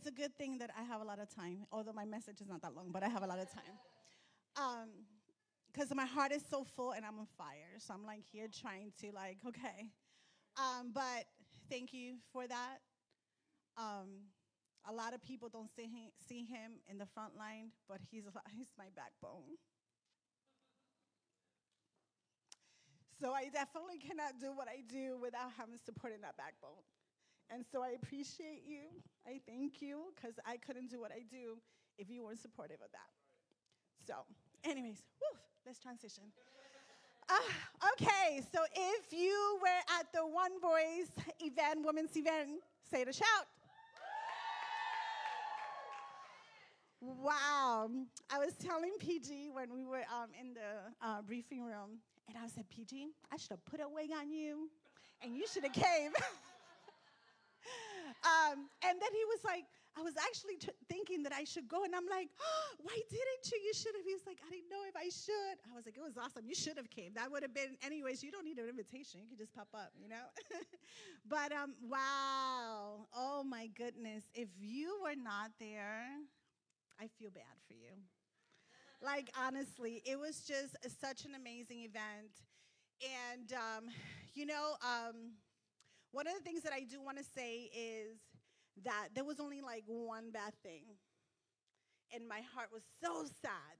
it's a good thing that I have a lot of time, although my message is not that long, but I have a lot of time. Because my heart is so full and I'm on fire. So I'm like here trying to, like, okay. Um, but thank you for that. Um, a lot of people don't see him, see him in the front line, but he's, he's my backbone. So I definitely cannot do what I do without having support in that backbone. And so I appreciate you. I thank you because I couldn't do what I do if you weren't supportive of that. So, anyways, whew, let's transition. Uh, okay, so if you were at the One Voice event, women's event, say to shout. Wow. I was telling PG when we were um, in the uh, briefing room, and I said, PG, I should have put a wig on you, and you should have came. um, and then he was like, I was actually t- thinking that I should go, and I'm like, oh, why didn't you? You should have. He was like, I didn't know if I should. I was like, it was awesome. You should have came. That would have been, anyways. You don't need an invitation. You could just pop up, you know. but um, wow, oh my goodness, if you were not there, I feel bad for you. Like, honestly, it was just such an amazing event. And, um, you know, um, one of the things that I do want to say is that there was only like one bad thing. And my heart was so sad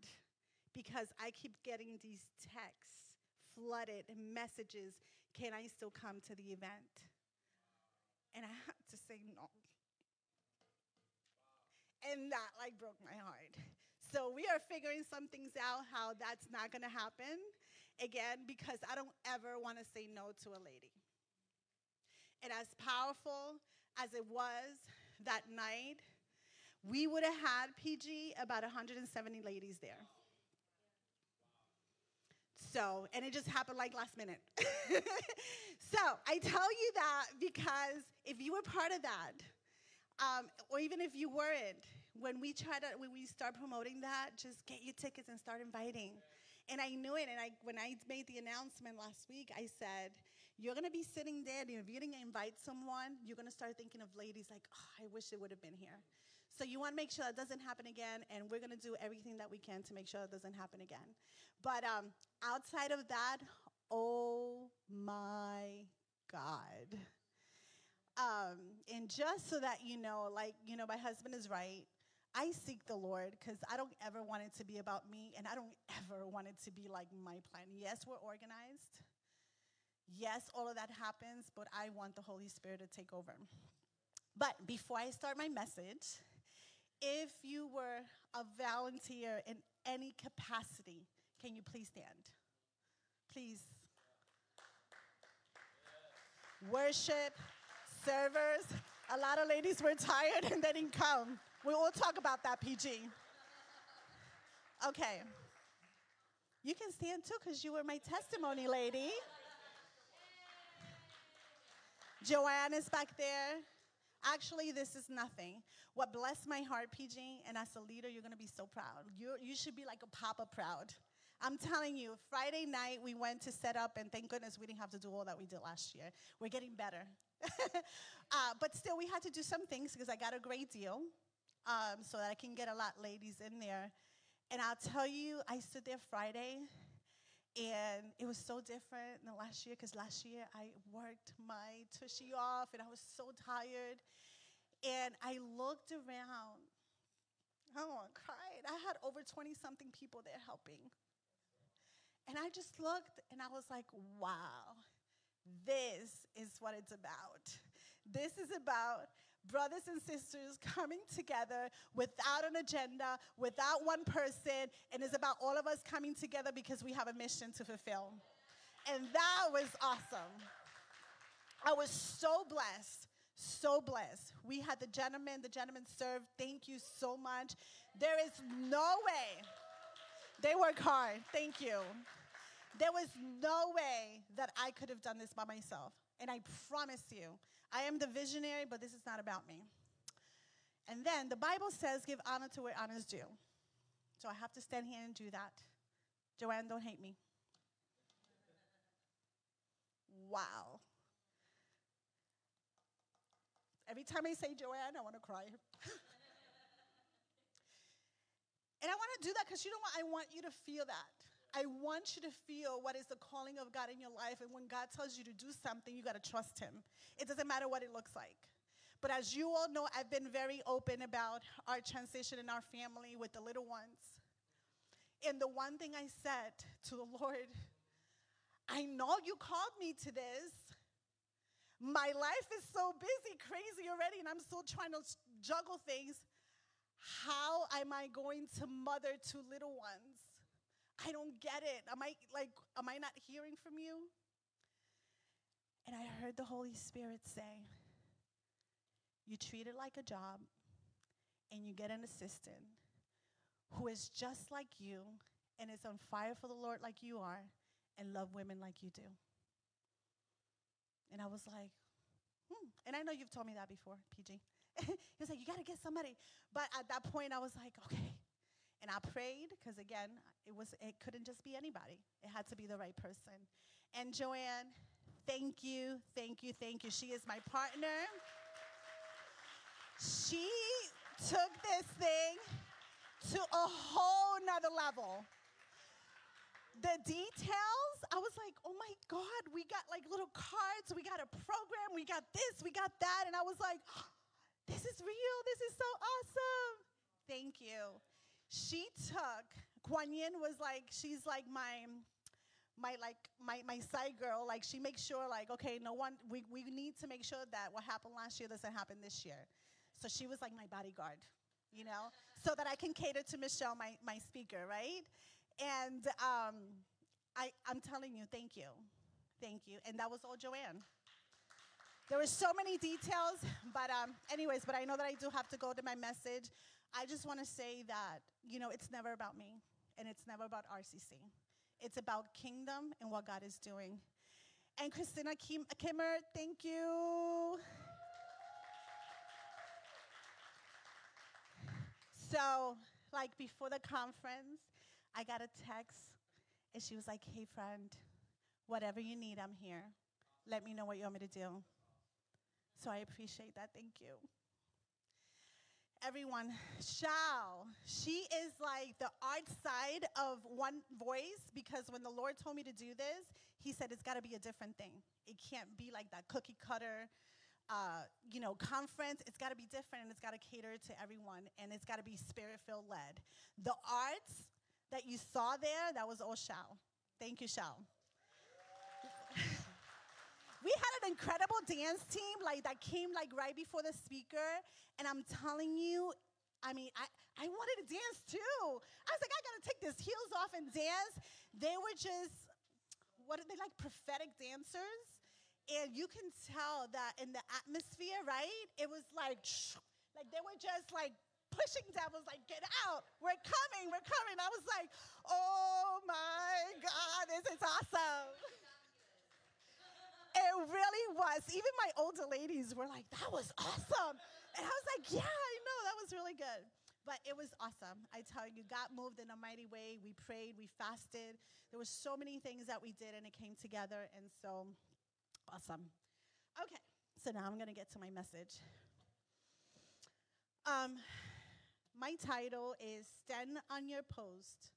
because I keep getting these texts, flooded messages can I still come to the event? And I had to say no. And that like broke my heart. So we are figuring some things out how that's not going to happen again because I don't ever want to say no to a lady. And as powerful as it was that night, we would have had PG about 170 ladies there. So, and it just happened like last minute. so, I tell you that because if you were part of that, um, or even if you weren't, when we try to, when we start promoting that, just get your tickets and start inviting. And I knew it. And I, when I made the announcement last week, I said, you're to be sitting there, and if going to invite someone, you're to start thinking of ladies like, oh, I wish they would have been here. So you want to make sure that doesn't happen again, and we're to do everything that we can to make sure that doesn't happen again. But um, outside of that, oh my God. Um, and just so that you know, like, you know, my husband is right. I seek the Lord because I don't ever want it to be about me and I don't ever want it to be like my plan. Yes, we're organized. Yes, all of that happens, but I want the Holy Spirit to take over. But before I start my message, if you were a volunteer in any capacity, can you please stand? Please. Worship, servers. A lot of ladies were tired and they didn't come. We will talk about that, PG. Okay. You can stand too because you were my testimony lady. Joanne is back there. Actually, this is nothing. What blessed my heart, PG, and as a leader, you're going to be so proud. you you should be like a papa proud. I'm telling you, Friday night we went to set up, and thank goodness we didn't have to do all that we did last year. We're getting better. uh, but still, we had to do some things because I got a great deal um, so that I can get a lot of ladies in there. And I'll tell you, I stood there Friday, and it was so different than last year because last year I worked my tushy off, and I was so tired. And I looked around. I cried. I had over 20 something people there helping. And I just looked and I was like, wow, this is what it's about. This is about brothers and sisters coming together without an agenda, without one person, and it's about all of us coming together because we have a mission to fulfill. And that was awesome. I was so blessed, so blessed. We had the gentleman, the gentleman served. Thank you so much. There is no way. They work hard. Thank you. There was no way that I could have done this by myself. And I promise you, I am the visionary, but this is not about me. And then the Bible says, give honor to where honor is due. So I have to stand here and do that. Joanne, don't hate me. Wow. Every time I say Joanne, I want to cry. and I want to do that because you know what? I want you to feel that. I want you to feel what is the calling of God in your life. And when God tells you to do something, you got to trust Him. It doesn't matter what it looks like. But as you all know, I've been very open about our transition in our family with the little ones. And the one thing I said to the Lord, I know you called me to this. My life is so busy, crazy already, and I'm still trying to juggle things. How am I going to mother two little ones? I don't get it. Am I like am I not hearing from you? And I heard the Holy Spirit say, you treat it like a job and you get an assistant who is just like you and is on fire for the Lord like you are and love women like you do. And I was like, hmm. And I know you've told me that before, PG. he was like, you got to get somebody. But at that point, I was like, okay. And I prayed because again, it was it couldn't just be anybody. It had to be the right person. And Joanne, thank you, thank you, thank you. She is my partner. She took this thing to a whole nother level. The details, I was like, oh my God, we got like little cards, we got a program, we got this, we got that. And I was like, this is real, this is so awesome. Thank you. She took, Kuan Yin was like, she's like my, my like my, my side girl like she makes sure like okay no one we, we need to make sure that what happened last year doesn't happen this year so she was like my bodyguard, you know, so that I can cater to Michelle, my, my speaker, right? And um, I, I'm telling you, thank you. Thank you. And that was all Joanne. There were so many details, but um, anyways, but I know that I do have to go to my message. I just want to say that, you know, it's never about me and it's never about RCC. It's about kingdom and what God is doing. And Christina Kim- Kimmer, thank you. So, like before the conference, I got a text, and she was like, Hey, friend, whatever you need, I'm here. Let me know what you want me to do. So I appreciate that. Thank you. Everyone, Shao, she is like the art side of one voice because when the Lord told me to do this, He said it's got to be a different thing. It can't be like that cookie cutter uh, you know, conference, it's got to be different and it's got to cater to everyone and it's got to be spirit filled led. The arts that you saw there, that was all Shao. Thank you, Shao. we had an incredible dance team like that came like right before the speaker and i'm telling you i mean i, I wanted to dance too i was like i gotta take this heels off and dance they were just what are they like prophetic dancers and you can tell that in the atmosphere, right? It was like, like they were just like pushing devils, like, get out, we're coming, we're coming. I was like, oh my God, this is awesome. It really was. Even my older ladies were like, that was awesome. And I was like, yeah, I know, that was really good. But it was awesome. I tell you, God moved in a mighty way. We prayed, we fasted. There were so many things that we did, and it came together. And so Awesome. Okay, so now I'm going to get to my message. Um, my title is Stand on Your Post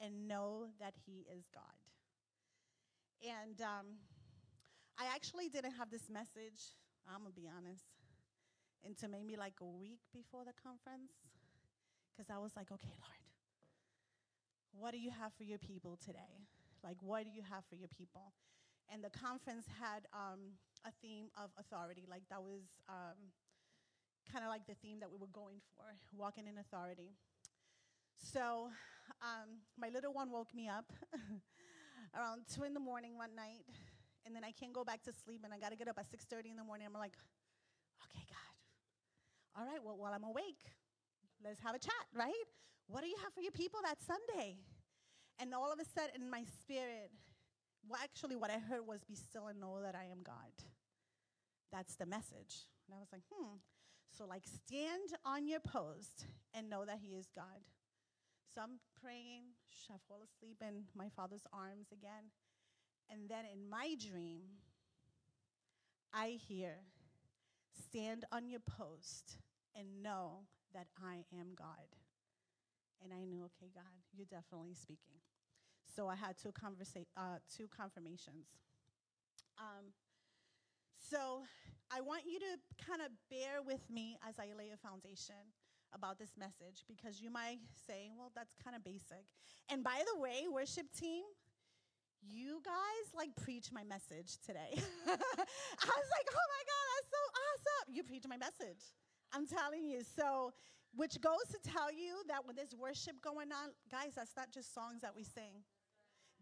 and Know That He is God. And um, I actually didn't have this message, I'm going to be honest, until maybe like a week before the conference. Because I was like, okay, Lord, what do you have for your people today? Like, what do you have for your people? and the conference had um, a theme of authority. Like that was um, kind of like the theme that we were going for, walking in authority. So um, my little one woke me up around two in the morning one night, and then I can't go back to sleep, and I got to get up at six thirty in the morning. I'm like, okay, God, all right. Well, while I'm awake, let's have a chat, right? What do you have for your people that Sunday? And all of a sudden, in my spirit, well, actually, what I heard was, Be still and know that I am God. That's the message. And I was like, Hmm. So, like, stand on your post and know that He is God. So I'm praying, I fall asleep in my father's arms again. And then in my dream, I hear, Stand on your post and know that I am God. And I knew, okay, God, you're definitely speaking. So I had two, conversa- uh, two confirmations. Um, so I want you to kind of bear with me as I lay a foundation about this message because you might say, well, that's kind of basic. And by the way, worship team, you guys like preach my message today. I was like, oh my God, that's so awesome. You preach my message. I'm telling you. So, which goes to tell you that when there's worship going on, guys, that's not just songs that we sing.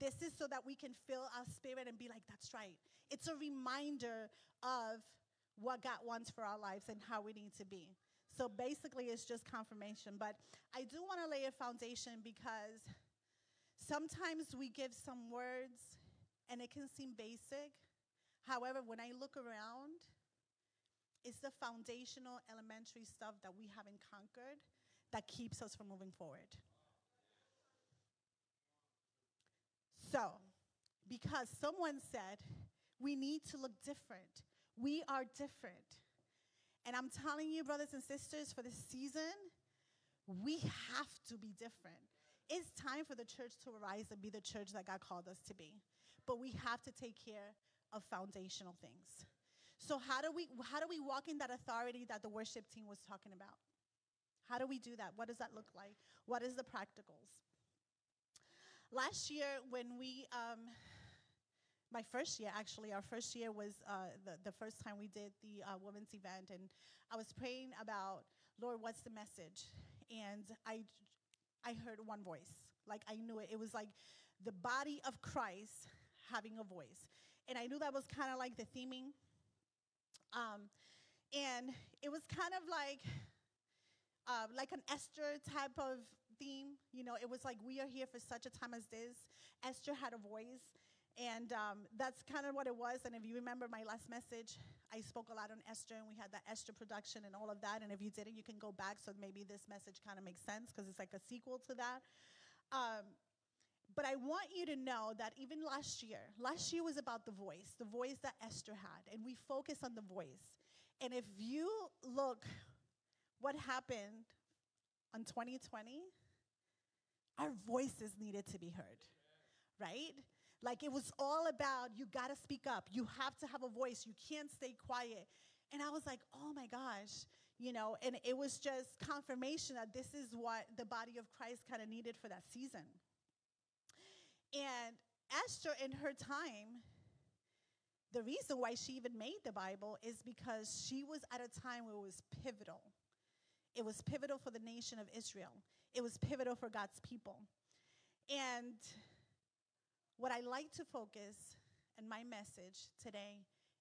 This is so that we can fill our spirit and be like, that's right. It's a reminder of what God wants for our lives and how we need to be. So basically, it's just confirmation. But I do want to lay a foundation because sometimes we give some words and it can seem basic. However, when I look around, it's the foundational, elementary stuff that we haven't conquered that keeps us from moving forward. So, because someone said we need to look different, we are different. And I'm telling you, brothers and sisters, for this season, we have to be different. It's time for the church to arise and be the church that God called us to be. But we have to take care of foundational things. So how do we how do we walk in that authority that the worship team was talking about? How do we do that? What does that look like? What is the practicals? Last year when we um, my first year, actually, our first year was uh, the, the first time we did the uh, women's event. And I was praying about, Lord, what's the message? And I, I heard one voice. Like I knew it. It was like the body of Christ having a voice. And I knew that was kind of like the theming. Um, and it was kind of like, uh, like an Esther type of theme. You know, it was like, we are here for such a time as this. Esther had a voice. And um, that's kind of what it was. And if you remember my last message, I spoke a lot on Esther, and we had that Esther production and all of that. And if you didn't, you can go back. So maybe this message kind of makes sense because it's like a sequel to that. Um, but I want you to know that even last year, last year was about the voice, the voice that Esther had, and we focus on the voice. And if you look what happened on 2020, our voices needed to be heard, right? Like it was all about you got to speak up. You have to have a voice. You can't stay quiet. And I was like, oh my gosh, you know, and it was just confirmation that this is what the body of Christ kind of needed for that season. And Esther, in her time, the reason why she even made the Bible is because she was at a time where it was pivotal. It was pivotal for the nation of Israel, it was pivotal for God's people. And what I like to focus in my message today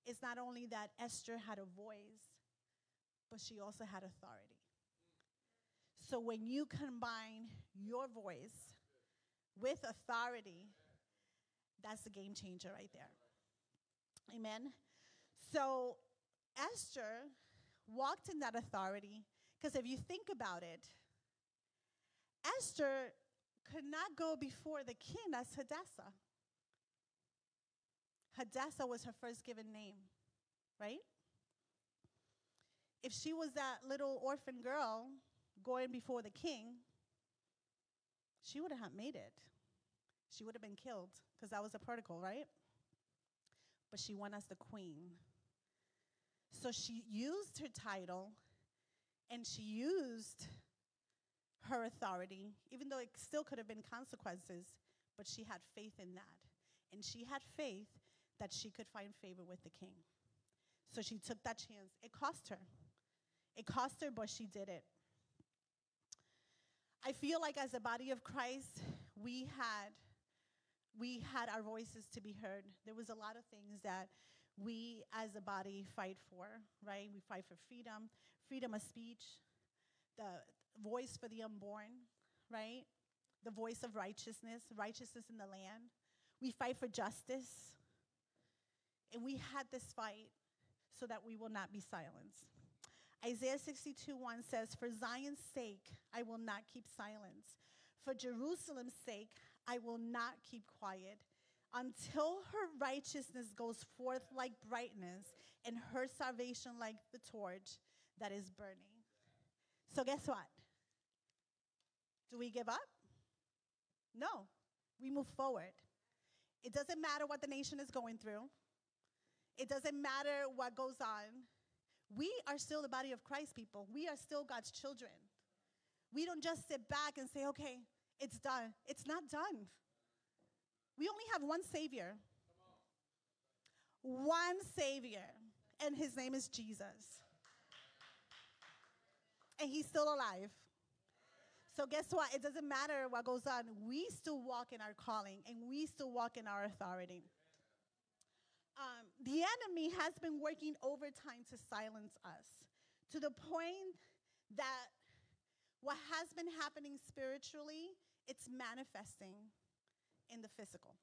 is not only that Esther had a voice, but she also had authority. So when you combine your voice with authority, that's a game changer right there. Amen. So Esther walked in that authority because if you think about it, Esther could not go before the king as Hadassah. Hadassah was her first given name, right? If she was that little orphan girl going before the king, she would have made it. She would have been killed because that was a protocol, right? But she went as the queen. So she used her title and she used her authority, even though it still could have been consequences, but she had faith in that. And she had faith that she could find favor with the king. So she took that chance. It cost her. It cost her, but she did it. I feel like as a body of Christ, we had we had our voices to be heard. There was a lot of things that we as a body fight for, right? We fight for freedom, freedom of speech, the voice for the unborn, right? The voice of righteousness, righteousness in the land. We fight for justice. And we had this fight so that we will not be silenced. Isaiah 62 1 says, For Zion's sake, I will not keep silence. For Jerusalem's sake, I will not keep quiet until her righteousness goes forth like brightness and her salvation like the torch that is burning. So, guess what? Do we give up? No. We move forward. It doesn't matter what the nation is going through. It doesn't matter what goes on. We are still the body of Christ, people. We are still God's children. We don't just sit back and say, okay, it's done. It's not done. We only have one Savior. One Savior, and His name is Jesus. And He's still alive. So, guess what? It doesn't matter what goes on. We still walk in our calling and we still walk in our authority. Um, the enemy has been working overtime to silence us to the point that what has been happening spiritually, it's manifesting in the physical.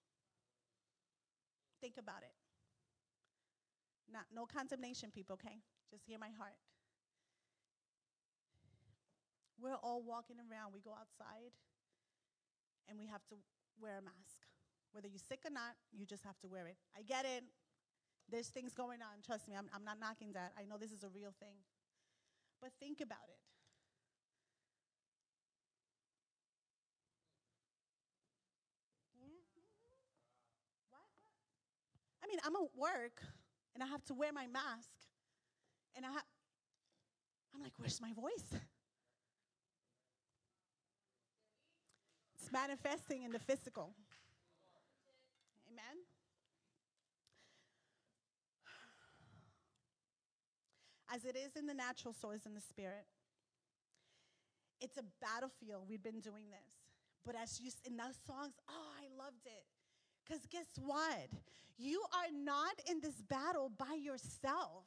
Think about it. Not, no condemnation, people, okay? Just hear my heart. We're all walking around. We go outside and we have to wear a mask. Whether you're sick or not, you just have to wear it. I get it. There's things going on. Trust me, I'm, I'm not knocking that. I know this is a real thing. But think about it. Mm-hmm. What? I mean, I'm at work and I have to wear my mask. And I ha- I'm like, where's my voice? It's manifesting in the physical. Amen. As it is in the natural, so is in the spirit. It's a battlefield. We've been doing this. But as you in those songs, oh, I loved it. Because guess what? You are not in this battle by yourself.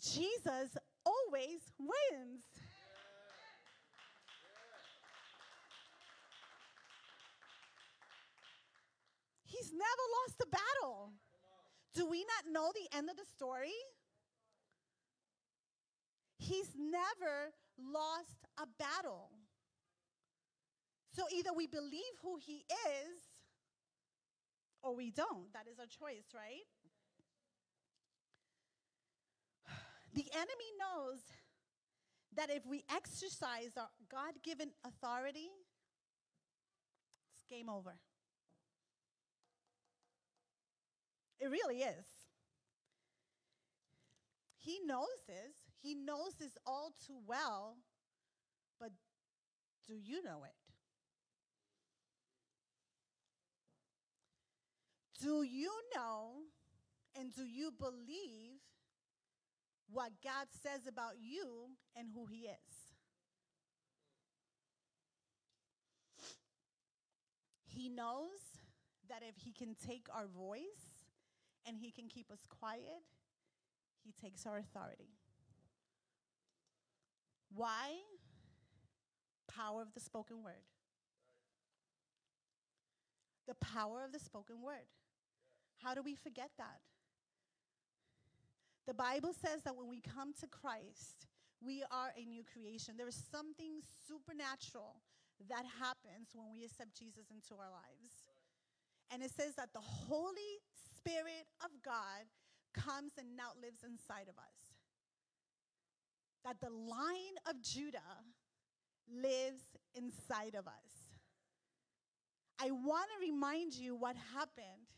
Jesus always wins. He's never lost a battle. Do we not know the end of the story? He's never lost a battle. So either we believe who he is or we don't. That is our choice, right? The enemy knows that if we exercise our God given authority, it's game over. It really is. He knows this. He knows this all too well. But do you know it? Do you know and do you believe what God says about you and who He is? He knows that if He can take our voice and He can keep us quiet, He takes our authority. Why? Power of the spoken word. The power of the spoken word. How do we forget that? The Bible says that when we come to Christ, we are a new creation. There is something supernatural that happens when we accept Jesus into our lives. And it says that the Holy Spirit of God comes and now lives inside of us. That the Lion of Judah lives inside of us. I want to remind you what happened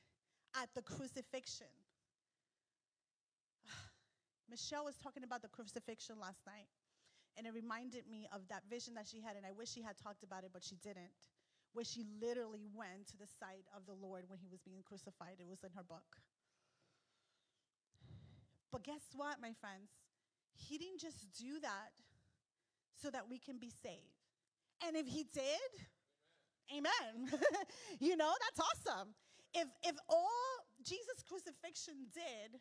at the crucifixion. Michelle was talking about the crucifixion last night, and it reminded me of that vision that she had, and I wish she had talked about it, but she didn't, where she literally went to the side of the Lord when he was being crucified. It was in her book. But guess what, my friends? He didn't just do that so that we can be saved. And if he did, amen. amen. you know, that's awesome. If if all Jesus' crucifixion did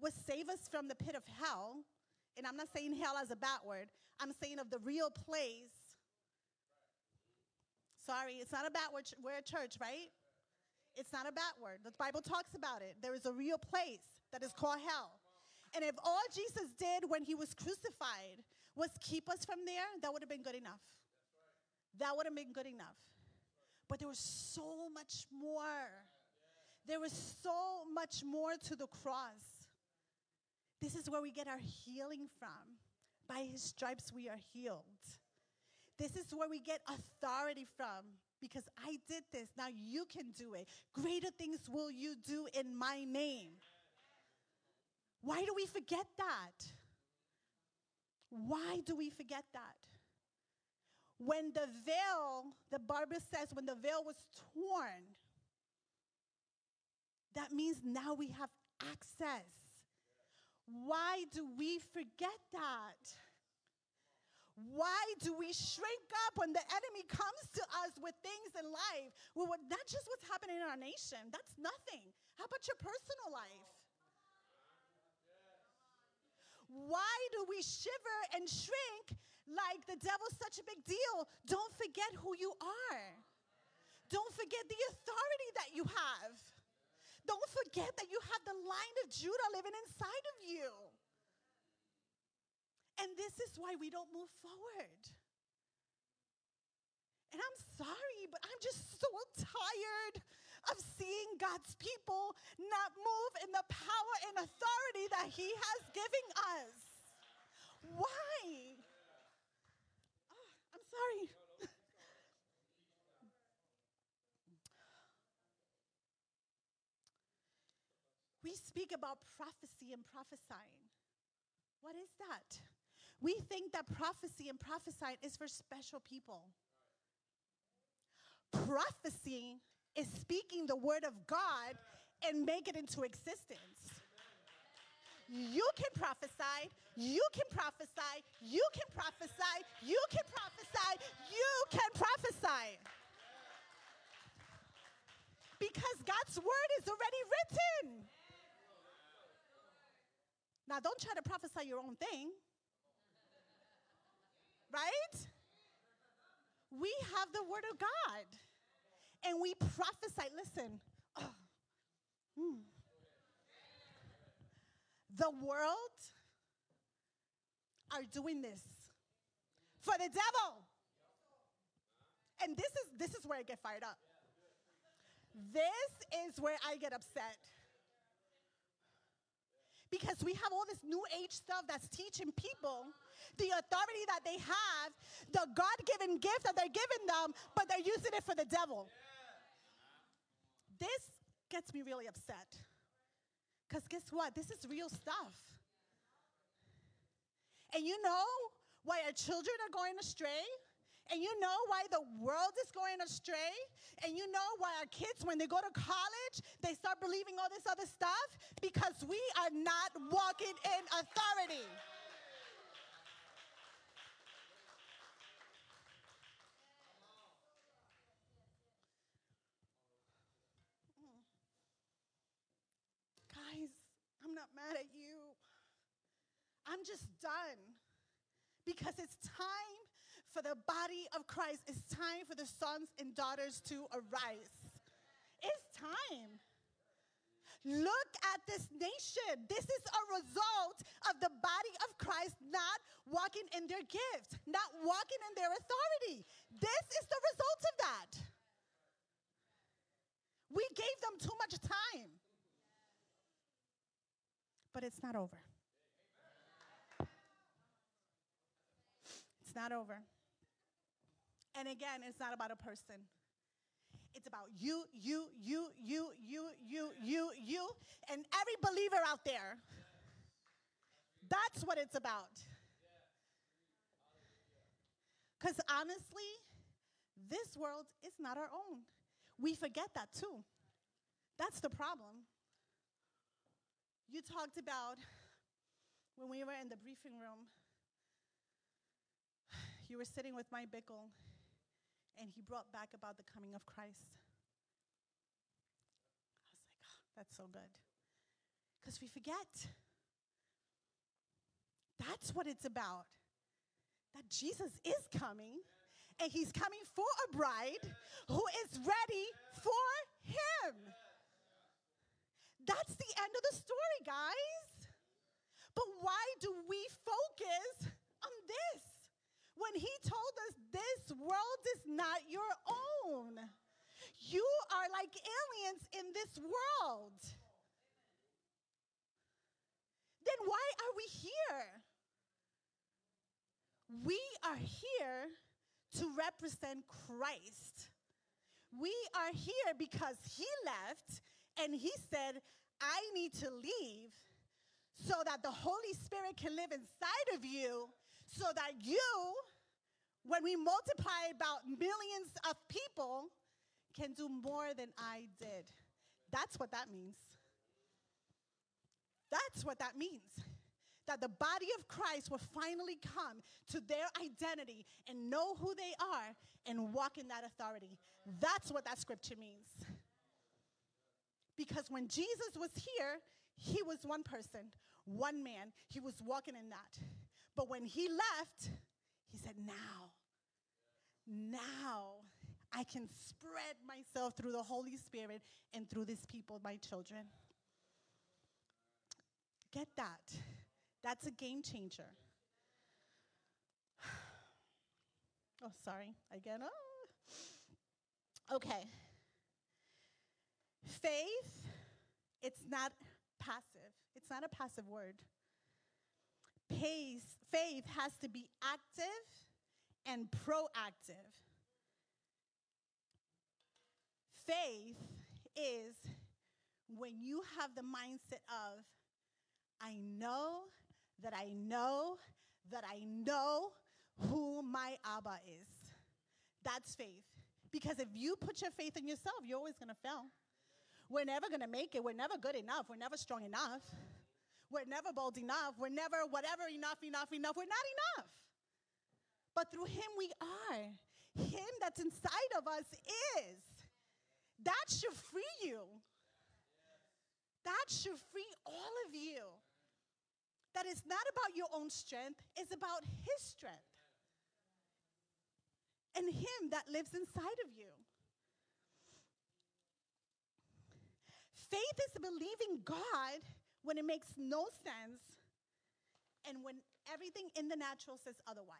was save us from the pit of hell, and I'm not saying hell as a bad word, I'm saying of the real place. Sorry, it's not a bad word. We're a church, right? It's not a bad word. The Bible talks about it. There is a real place that is called hell. And if all Jesus did when he was crucified was keep us from there, that would have been good enough. That would have been good enough. But there was so much more. There was so much more to the cross. This is where we get our healing from. By his stripes, we are healed. This is where we get authority from because I did this. Now you can do it. Greater things will you do in my name. Why do we forget that? Why do we forget that? When the veil, the Bible says, when the veil was torn, that means now we have access. Why do we forget that? Why do we shrink up when the enemy comes to us with things in life? Well, not just what's happening in our nation, that's nothing. How about your personal life? Why do we shiver and shrink like the devil's such a big deal? Don't forget who you are. Don't forget the authority that you have. Don't forget that you have the Lion of Judah living inside of you. And this is why we don't move forward. And I'm sorry, but I'm just so tired of seeing God's people not move in the power and authority that He has given us. Why? Oh, I'm sorry. we speak about prophecy and prophesying. What is that? We think that prophecy and prophesying is for special people. Prophecy is speaking the word of God and make it into existence. You can prophesy, you can prophesy, you can prophesy, you can prophesy, you can prophesy. Because God's word is already written. Now, don't try to prophesy your own thing. Right? We have the word of God and we prophesy. Listen, oh, hmm. the world are doing this for the devil. And this is this is where I get fired up. This is where I get upset because we have all this new age stuff that's teaching people the authority that they have, the God given gift that they're giving them, but they're using it for the devil. This gets me really upset. Because guess what? This is real stuff. And you know why our children are going astray? And you know why the world is going astray? And you know why our kids, when they go to college, they start believing all this other stuff? Because we are not walking in authority. Guys, I'm not mad at you. I'm just done because it's time for the body of Christ. It's time for the sons and daughters to arise. It's time. Look at this nation. This is a result of the body of Christ not walking in their gift, not walking in their authority. This is the result of that. We gave them too much time. But it's not over. It's not over. And again, it's not about a person. It's about you, you, you, you, you, you, you, you, and every believer out there. That's what it's about. Because honestly, this world is not our own. We forget that too. That's the problem. You talked about when we were in the briefing room, you were sitting with Mike Bickle and he brought back about the coming of Christ. I was like, oh, that's so good. Because we forget. That's what it's about. That Jesus is coming, and he's coming for a bride who is ready for him. That's the end of the story, guys. But why do we focus on this? when he told us this world is not your own. You are like aliens in this world. Then why are we here? We are here to represent Christ. We are here because he left and he said, I need to leave so that the Holy Spirit can live inside of you, so that you, when we multiply about millions of people, can do more than I did. That's what that means. That's what that means. That the body of Christ will finally come to their identity and know who they are and walk in that authority. That's what that scripture means. Because when Jesus was here, he was one person, one man. He was walking in that. But when he left, he said, Now, now I can spread myself through the Holy Spirit and through these people, my children. Get that. That's a game changer. Oh, sorry. Again. Oh. Okay. Faith, it's not passive. It's not a passive word. Pace, faith has to be active and proactive. Faith is when you have the mindset of, I know that I know that I know who my Abba is. That's faith. Because if you put your faith in yourself, you're always going to fail. We're never going to make it. We're never good enough. We're never strong enough. We're never bold enough. We're never whatever enough, enough, enough. We're not enough. But through Him, we are. Him that's inside of us is. That should free you. That should free all of you. That is not about your own strength, it's about His strength and Him that lives inside of you. Faith is believing God when it makes no sense and when everything in the natural says otherwise.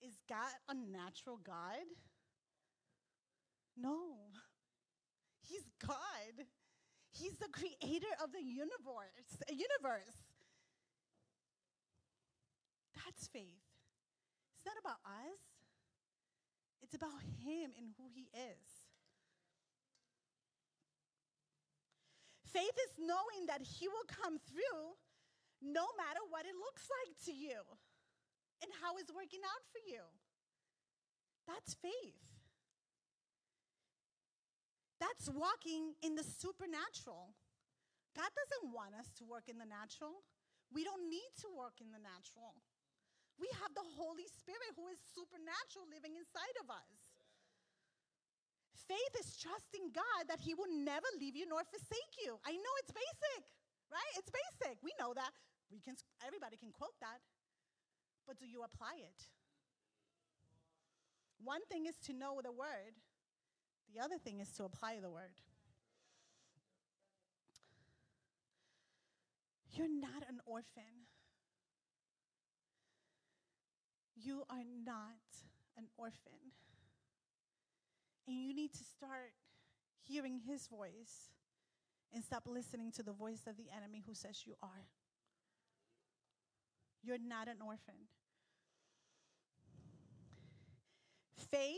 Is God a natural God? No. He's God. He's the creator of the universe. Uh, universe. That's faith. It's not about us. It's about him and who he is. Faith is knowing that he will come through no matter what it looks like to you and how it's working out for you. That's faith. That's walking in the supernatural. God doesn't want us to work in the natural. We don't need to work in the natural. We have the Holy Spirit who is supernatural living inside of us. Faith is trusting God that He will never leave you nor forsake you. I know it's basic, right? It's basic. We know that. We can, everybody can quote that but do you apply it? One thing is to know the word, the other thing is to apply the word. You're not an orphan. You are not an orphan. And you need to start hearing his voice and stop listening to the voice of the enemy who says you are. You're not an orphan. Faith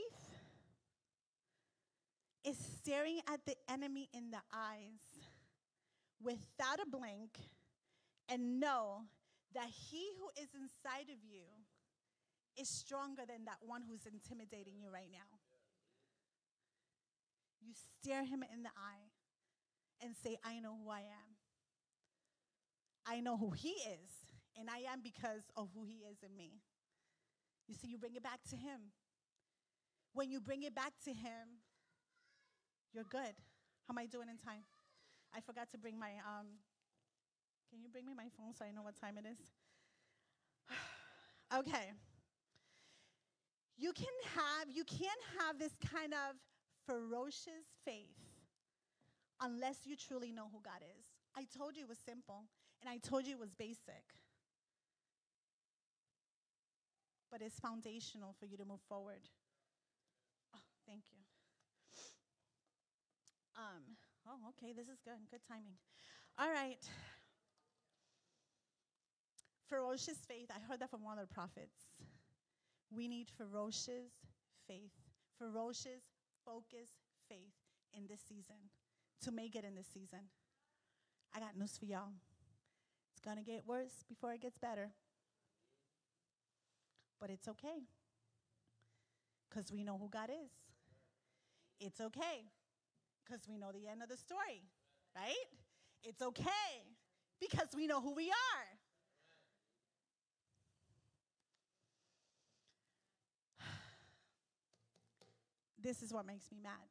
is staring at the enemy in the eyes without a blink and know that he who is inside of you is stronger than that one who's intimidating you right now. You stare him in the eye and say, I know who I am. I know who he is, and I am because of who he is in me. You see, you bring it back to him. When you bring it back to Him, you're good. How am I doing in time? I forgot to bring my, um, can you bring me my phone so I know what time it is? okay. You can have, you can't have this kind of ferocious faith unless you truly know who God is. I told you it was simple, and I told you it was basic. But it's foundational for you to move forward. Thank you. Um, oh, okay, this is good. Good timing. All right. ferocious faith. I heard that from one of the prophets. We need ferocious faith, ferocious, focused faith in this season to make it in this season. I got news for y'all. It's going to get worse before it gets better. But it's okay because we know who God is. It's okay because we know the end of the story, right? It's okay because we know who we are. This is what makes me mad.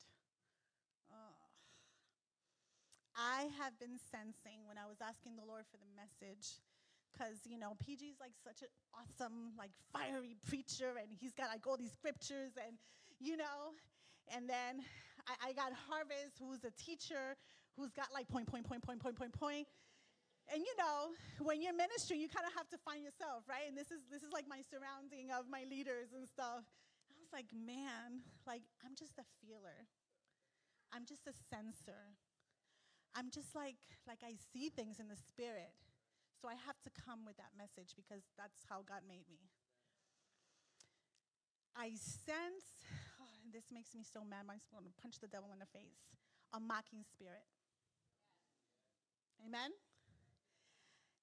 I have been sensing when I was asking the Lord for the message, because you know PG's like such an awesome, like fiery preacher, and he's got like all these scriptures, and you know, and then I, I got Harvest, who's a teacher, who's got like point, point, point, point, point, point, point. And you know, when you're ministering, you kind of have to find yourself, right? And this is this is like my surrounding of my leaders and stuff. Like, man, like I'm just a feeler. I'm just a sensor. I'm just like like I see things in the spirit. So I have to come with that message because that's how God made me. I sense oh, this makes me so mad. I'm going to punch the devil in the face. A mocking spirit. Amen.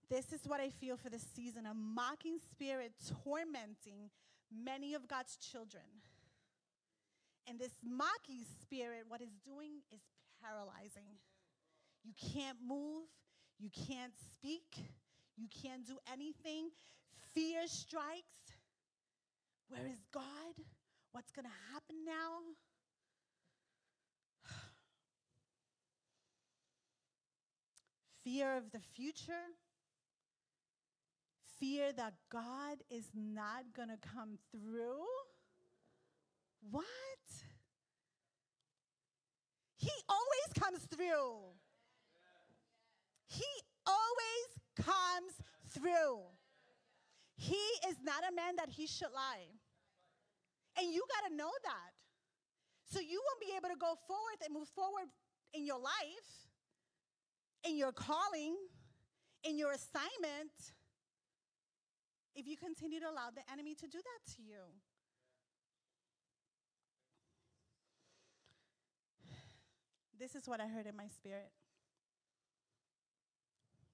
This is what I feel for this season a mocking spirit tormenting many of God's children. And this mocking spirit, what it's doing is paralyzing. You can't move. You can't speak. You can't do anything. Fear strikes. Where is God? What's going to happen now? Fear of the future. Fear that God is not going to come through. What? He always comes through. He always comes through. He is not a man that he should lie. And you got to know that. So you won't be able to go forward and move forward in your life, in your calling, in your assignment, if you continue to allow the enemy to do that to you. This is what I heard in my spirit.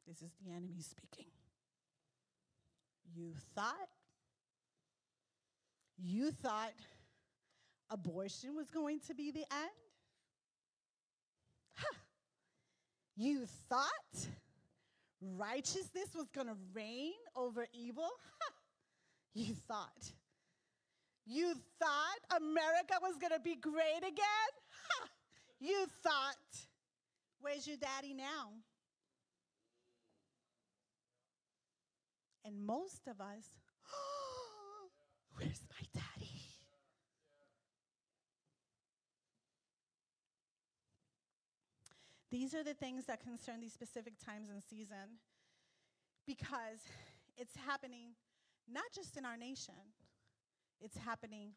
This is the enemy speaking. You thought, you thought abortion was going to be the end? Huh. You thought righteousness was going to reign over evil? You thought. You thought America was going to be great again? You thought. Where's your daddy now? And most of us, where's my daddy? These are the things that concern these specific times and season because it's happening not just in our nation, it's happening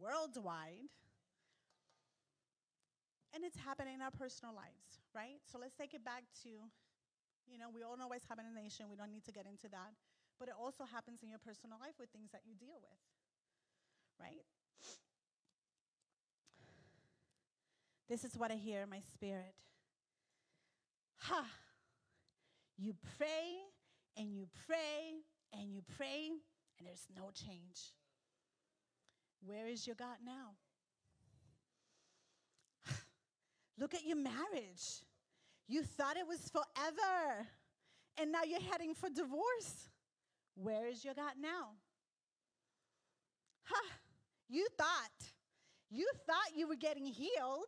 worldwide. And it's happening in our personal lives, right? So let's take it back to, you know, we all know what's happening in the nation. We don't need to get into that but it also happens in your personal life with things that you deal with, right? This is what I hear in my spirit. Ha! You pray and you pray and you pray, and there's no change. Where is your God now? Look at your marriage. You thought it was forever, and now you're heading for divorce. Where is your God now? Huh, you thought, you thought you were getting healed.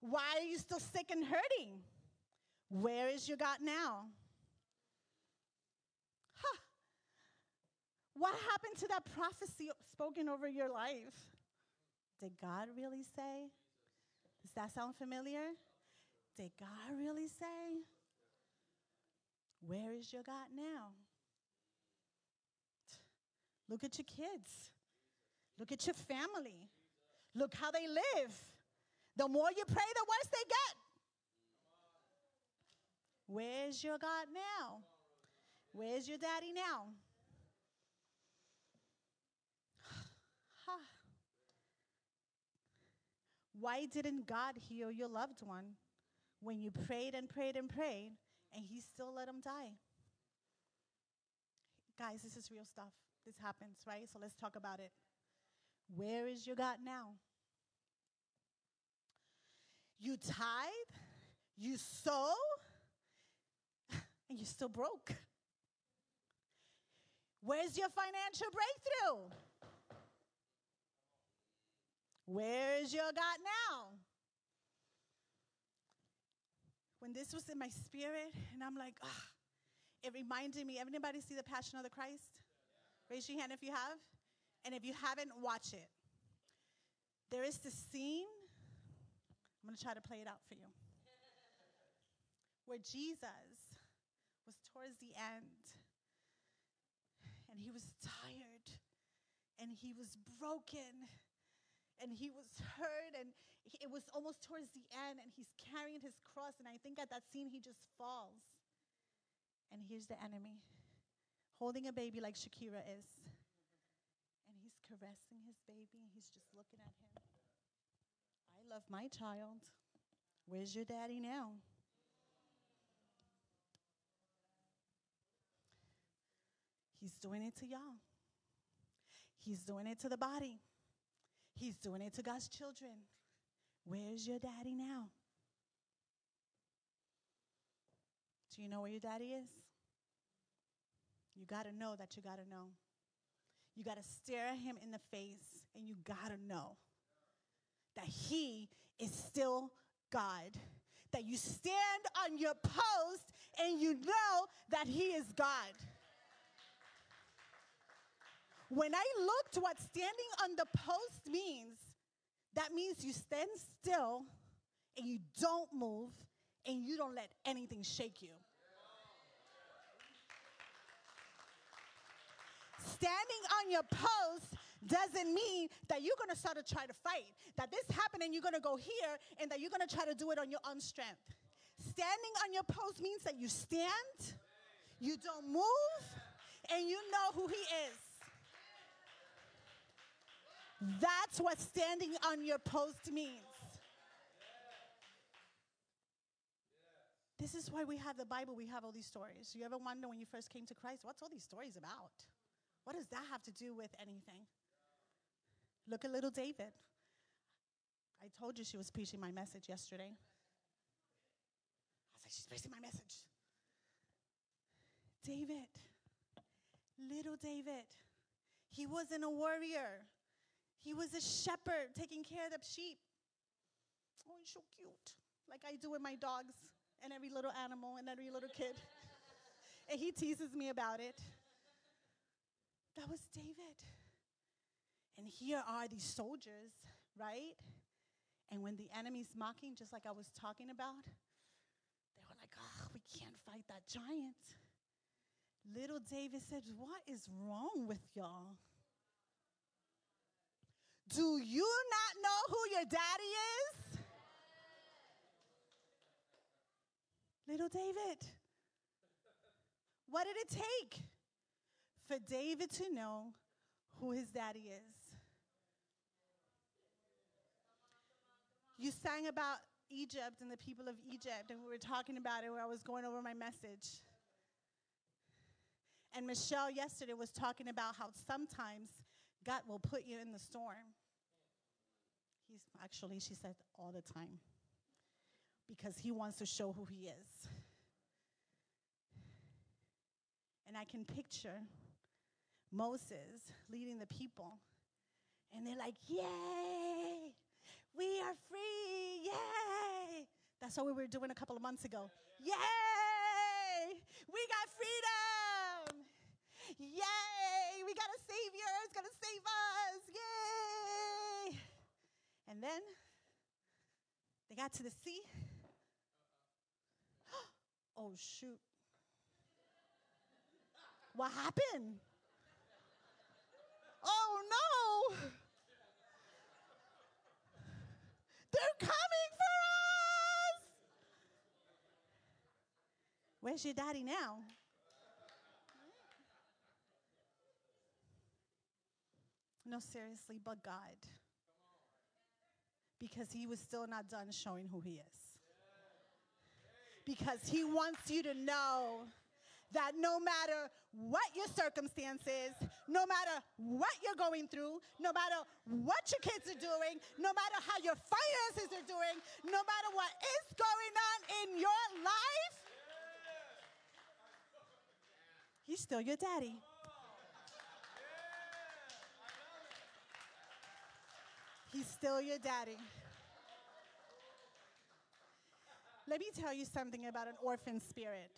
Why are you still sick and hurting? Where is your God now? Huh. What happened to that prophecy spoken over your life? Did God really say? Does that sound familiar? Did God really say? Where is your God now? Look at your kids. Look at your family. Look how they live. The more you pray, the worse they get. Where's your God now? Where's your daddy now? Why didn't God heal your loved one when you prayed and prayed and prayed and He still let him die? Guys, this is real stuff. This happens, right? So let's talk about it. Where is your God now? You tithe, you sow, and you're still broke. Where's your financial breakthrough? Where's your God now? When this was in my spirit, and I'm like, ah, it reminded me. Everybody see the Passion of the Christ? Raise your hand if you have. And if you haven't, watch it. There is this scene. I'm going to try to play it out for you. Where Jesus towards the end. And he was tired and he was broken and he was hurt and he, it was almost towards the end and he's carrying his cross and i think at that scene he just falls. And here's the enemy holding a baby like shakira is. And he's caressing his baby and he's just looking at him. I love my child. Where's your daddy now He's doing it to y'all. He's doing it to the body. He's doing it to God's children. Where's your daddy now? Do you know where your daddy is? You got to know that you got to know. You got to stare him in the face and you got to know that he is still God. That you stand on your post and you know that he is God. When I looked what standing on the post means, that means you stand still and you don't move and you don't let anything shake you. Standing on your post doesn't mean that you're gonna start to try to fight. That this happened and you're gonna go here and that you're gonna try to do it on your own strength. Standing on your post means that you stand, you don't move, and you know who He is. That's what standing on your post means. This is why we have the Bible, we have all these stories. You ever wonder when you first came to Christ, what's all these stories about? What does that have to do with anything? Look at little David. I told you she was preaching my message yesterday. I was like, she's preaching my message. David, little David, he wasn't a warrior. He was a shepherd taking care of the sheep. Oh, he's so cute. Like I do with my dogs and every little animal and every little kid. and he teases me about it. That was David. And here are these soldiers, right? And when the enemy's mocking, just like I was talking about, they were like, oh, we can't fight that giant. Little David said, What is wrong with y'all? Do you not know who your daddy is? Little David. What did it take for David to know who his daddy is? You sang about Egypt and the people of Egypt, and we were talking about it where I was going over my message. And Michelle yesterday was talking about how sometimes God will put you in the storm. He's actually, she said, all the time. Because he wants to show who he is. And I can picture Moses leading the people. And they're like, Yay! We are free! Yay! That's what we were doing a couple of months ago. Yay! We got freedom! Yay! We got a Savior. It's to save us. Yay! And then they got to the sea. oh, shoot. What happened? Oh, no. They're coming for us. Where's your daddy now? No, seriously, but God. Because he was still not done showing who he is. Because he wants you to know that no matter what your circumstances, no matter what you're going through, no matter what your kids are doing, no matter how your finances are doing, no matter what is going on in your life, he's still your daddy. He's still your daddy. Let me tell you something about an orphan spirit.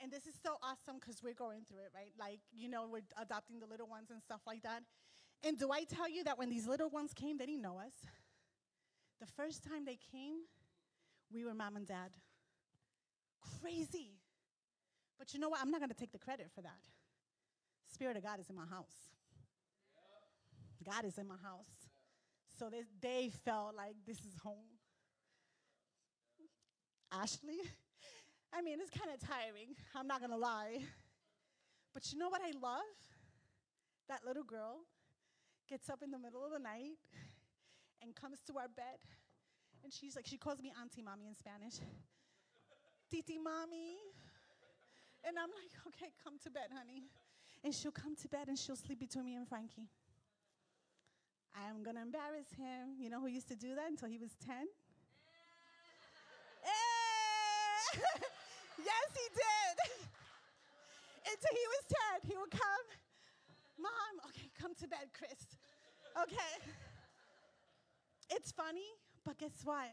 And this is so awesome because we're going through it, right? Like, you know, we're adopting the little ones and stuff like that. And do I tell you that when these little ones came, they didn't know us? The first time they came, we were mom and dad. Crazy. But you know what? I'm not going to take the credit for that. Spirit of God is in my house. God is in my house. So they, they felt like this is home. Ashley, I mean, it's kind of tiring. I'm not going to lie. But you know what I love? That little girl gets up in the middle of the night and comes to our bed. And she's like, she calls me Auntie Mommy in Spanish. Titi Mommy. And I'm like, okay, come to bed, honey. And she'll come to bed and she'll sleep between me and Frankie. I'm going to embarrass him. You know who used to do that until he was 10? Eh! yes, he did. until he was 10, he would come. Mom, okay, come to bed, Chris. Okay. It's funny, but guess what?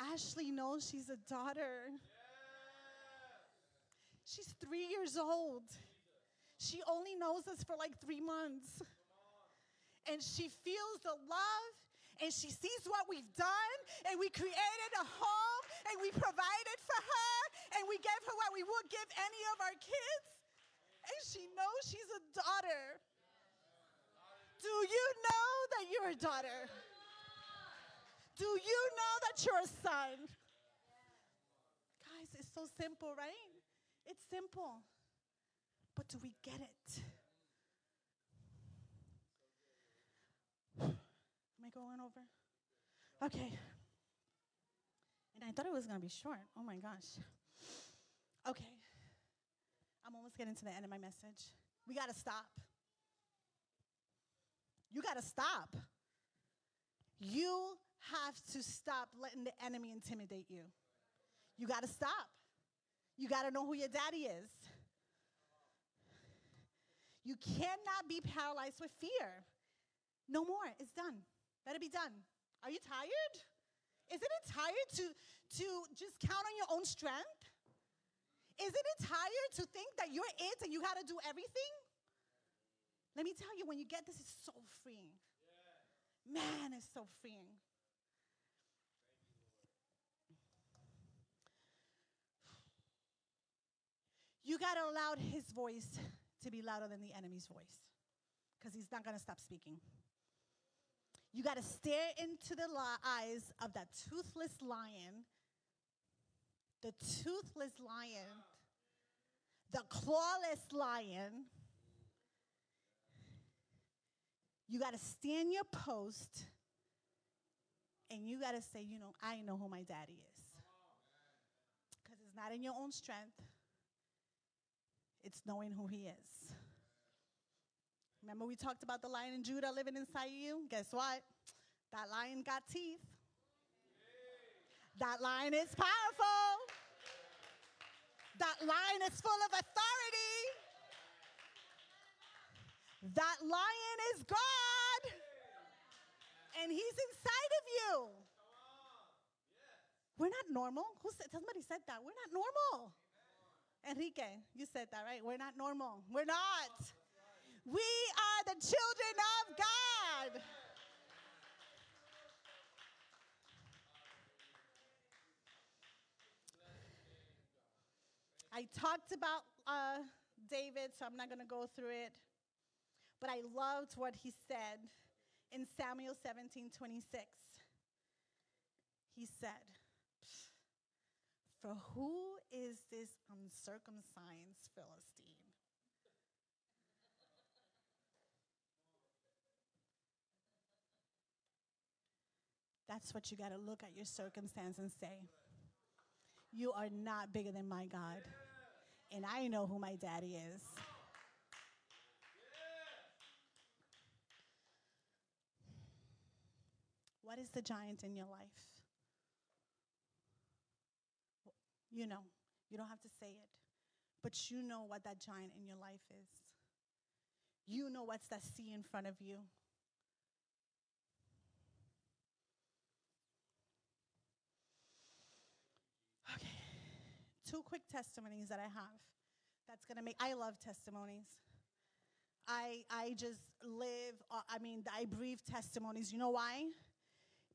Ashley knows she's a daughter. She's three years old. She only knows us for like three months and she feels the love and she sees what we've done and we created a home and we provided for her and we gave her what we would give any of our kids. And she knows she's a daughter. Do you know that you're a daughter? Do you know that you're a son? Guys it's so simple right? It's simple. But do we get it going over? Okay. And I thought it was going to be short. Oh my gosh. Okay. I'm almost getting to the end of my message. We got to stop. You got to stop. You have to stop letting the enemy intimidate you. You got to stop. You got to know who your daddy is. You cannot be paralyzed with fear. No more. It's done. Let it be done. Are you tired? Isn't it tired to, to just count on your own strength? Isn't it tired to think that you're it and you got to do everything? Let me tell you, when you get this, it's so freeing. Yeah. Man, it's so freeing. You got to allow his voice to be louder than the enemy's voice because he's not going to stop speaking. You got to stare into the eyes of that toothless lion, the toothless lion, the clawless lion. You got to stand your post and you got to say, you know, I know who my daddy is. Because it's not in your own strength, it's knowing who he is. Remember, we talked about the lion in Judah living inside you? Guess what? That lion got teeth. That lion is powerful. That lion is full of authority. That lion is God. And he's inside of you. We're not normal. Who said, somebody said that. We're not normal. Enrique, you said that, right? We're not normal. We're not. We are the children of God. I talked about uh, David, so I'm not going to go through it. But I loved what he said in Samuel 17 26. He said, For who is this uncircumcised Philistine? That's what you got to look at your circumstance and say, You are not bigger than my God. And I know who my daddy is. What is the giant in your life? You know, you don't have to say it, but you know what that giant in your life is. You know what's that sea in front of you. Two quick testimonies that I have. That's gonna make. I love testimonies. I I just live. Uh, I mean, I breathe testimonies. You know why?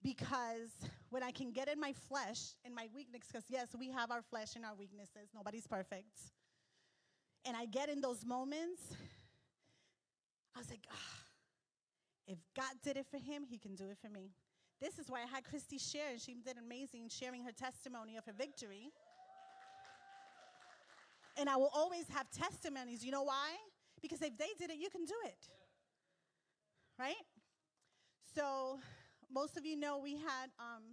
because when I can get in my flesh, in my weakness, because yes, we have our flesh and our weaknesses, nobody's perfect. And I get in those moments, I was like, ah, if God did it for him, he can do it for me. This is why I had Christy share, and she did amazing sharing her testimony of her victory. And I will always have testimonies. You know why? Because if they did it, you can do it. Right? So most of you know we had um,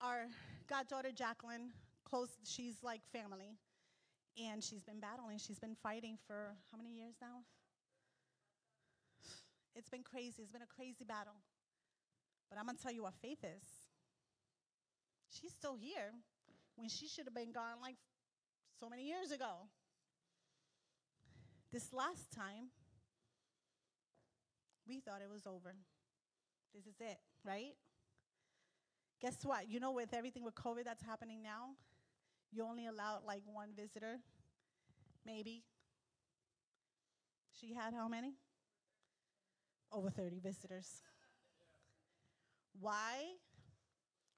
our goddaughter Jacqueline close. She's like family, and she's been battling. She's been fighting for how many years now? It's been crazy. It's been a crazy battle. But I'm gonna tell you what faith is. She's still here when she should have been gone like so many years ago. This last time, we thought it was over. This is it, right? Guess what? You know, with everything with COVID that's happening now, you only allowed like one visitor, maybe. She had how many? Over 30 visitors. Why?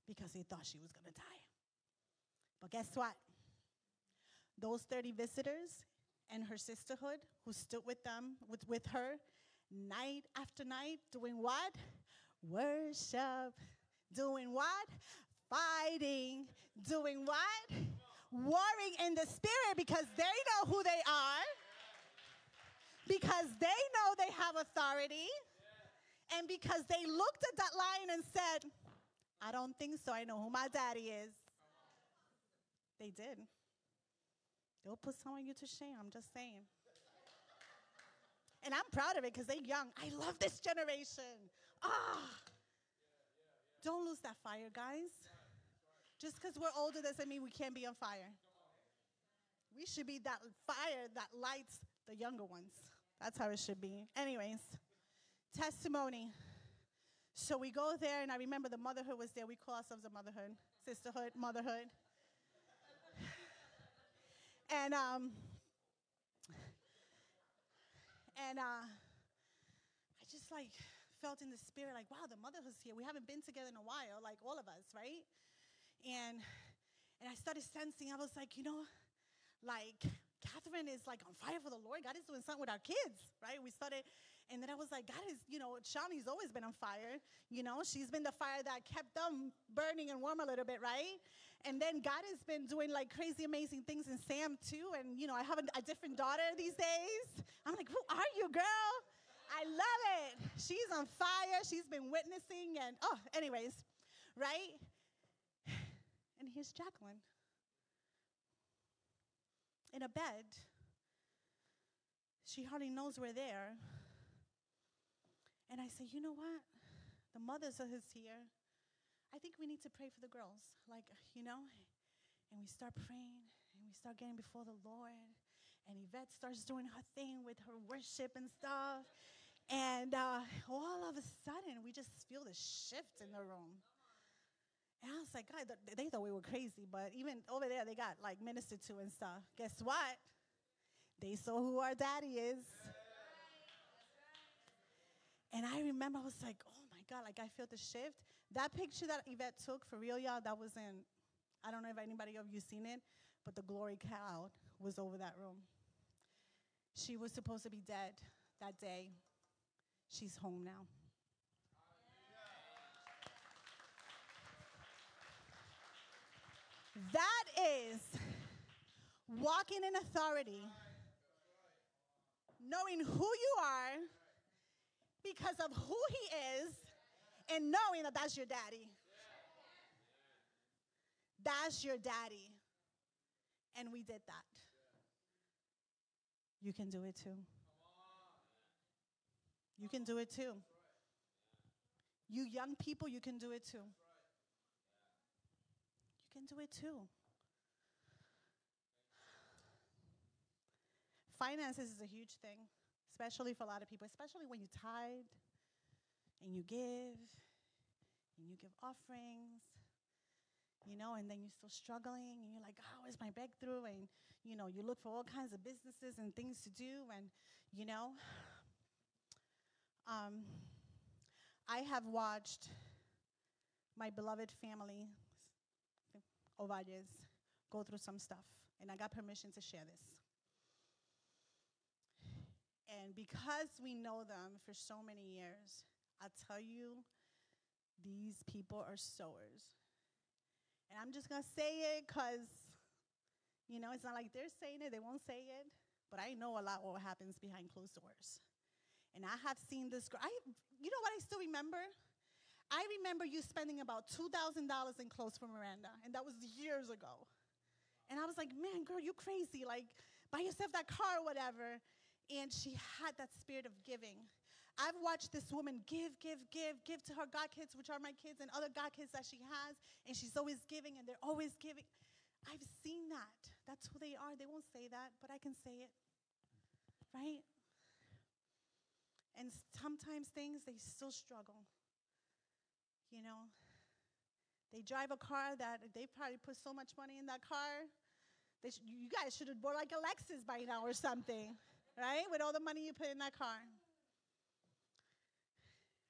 Because he thought she was going to die. But guess what? Those 30 visitors and her sisterhood who stood with them, with, with her, night after night, doing what? Worship. Doing what? Fighting. Doing what? Warring in the spirit because they know who they are. Because they know they have authority. And because they looked at that lion and said, I don't think so. I know who my daddy is. They did. They'll put some of you to shame. I'm just saying. And I'm proud of it because they're young. I love this generation. Ah. Don't lose that fire, guys. Just because we're older doesn't mean we can't be on fire. We should be that fire that lights the younger ones. That's how it should be. Anyways, testimony. So we go there, and I remember the motherhood was there. We call ourselves a motherhood, sisterhood, motherhood. And um, and uh, I just like felt in the spirit like, wow, the motherhood's here. We haven't been together in a while, like all of us, right? And and I started sensing, I was like, you know, like Catherine is like on fire for the Lord. God is doing something with our kids, right? We started, and then I was like, God is, you know, Shawnee's always been on fire. You know, she's been the fire that kept them burning and warm a little bit, right? And then God has been doing like crazy, amazing things in Sam too. And, you know, I have a, a different daughter these days. I'm like, who are you, girl? I love it. She's on fire. She's been witnessing, and oh, anyways, right? And here's Jacqueline in a bed. She hardly knows we're there. And I say, you know what? The mothers are here. I think we need to pray for the girls. Like, you know? And we start praying and we start getting before the Lord. And Yvette starts doing her thing with her worship and stuff. And uh, all of a sudden, we just feel the shift in the room. And I was like, God, they thought we were crazy, but even over there, they got like ministered to and stuff. Guess what? They saw who our daddy is. And I remember I was like, oh my God, like I felt the shift. That picture that Yvette took, for real, y'all, that was in, I don't know if anybody of you seen it, but the glory cloud was over that room. She was supposed to be dead that day. She's home now. That is walking in authority, knowing who you are because of who He is and knowing that that's your daddy. That's your daddy. And we did that. You can do it too. You can do it too. You young people, you can do it too. You can do it too. Finances is a huge thing, especially for a lot of people, especially when you tithe and you give and you give offerings, you know, and then you're still struggling and you're like, oh, where's my breakthrough? And, you know, you look for all kinds of businesses and things to do and, you know, um, I have watched my beloved family, Ovalles, go through some stuff, and I got permission to share this. And because we know them for so many years, I tell you, these people are sowers. And I'm just going to say it because, you know, it's not like they're saying it, they won't say it. But I know a lot what happens behind closed doors. And I have seen this girl. I, you know what I still remember? I remember you spending about $2,000 in clothes for Miranda, and that was years ago. And I was like, man, girl, you crazy. Like, buy yourself that car or whatever and she had that spirit of giving. I've watched this woman give, give, give, give to her God kids, which are my kids, and other God kids that she has, and she's always giving, and they're always giving. I've seen that. That's who they are. They won't say that, but I can say it. Right? And sometimes things, they still struggle. You know? They drive a car that they probably put so much money in that car. Sh- you guys should have bought like a Lexus by now or something right? With all the money you put in that car.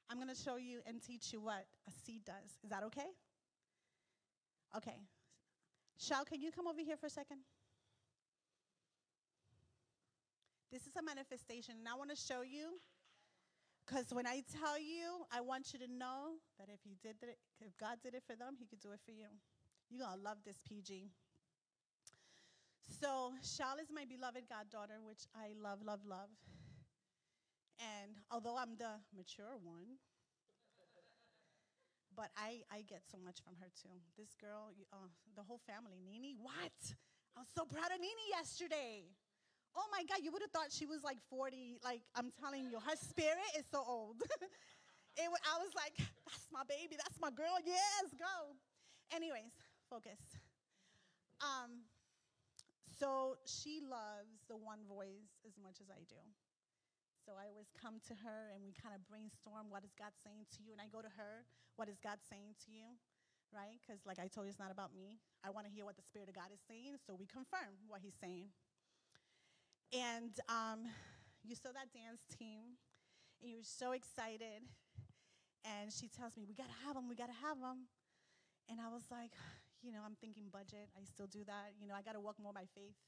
I'm going to show you and teach you what a seed does. Is that okay? Okay. Shal, can you come over here for a second? This is a manifestation, and I want to show you because when I tell you, I want you to know that if he did it, if God did it for them, he could do it for you. You're to love this PG. So, Shal is my beloved goddaughter, which I love, love, love. And although I'm the mature one, but I, I get so much from her too. This girl, uh, the whole family, Nini, what? I was so proud of Nini yesterday. Oh my God, you would have thought she was like 40. Like, I'm telling you, her spirit is so old. it, I was like, that's my baby, that's my girl, yes, go. Anyways, focus. Um, so she loves the one voice as much as I do. So I always come to her and we kind of brainstorm what is God saying to you. And I go to her, what is God saying to you? Right? Because, like I told you, it's not about me. I want to hear what the Spirit of God is saying. So we confirm what He's saying. And um, you saw that dance team and you were so excited. And she tells me, We got to have them, we got to have them. And I was like, you know, I'm thinking budget. I still do that. You know, I got to walk more by faith.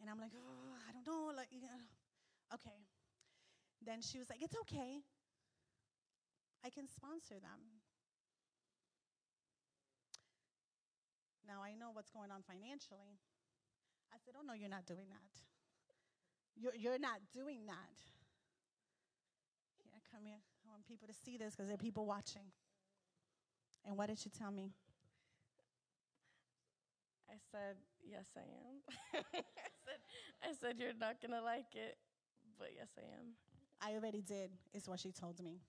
And I'm like, oh, I don't know. Like, okay. Then she was like, it's okay. I can sponsor them. Now I know what's going on financially. I said, oh, no, you're not doing that. You're, you're not doing that. Yeah, come here. I want people to see this because there are people watching. And what did she tell me? I said, Yes, I am. I, said, I said, You're not going to like it, but yes, I am. I already did, is what she told me.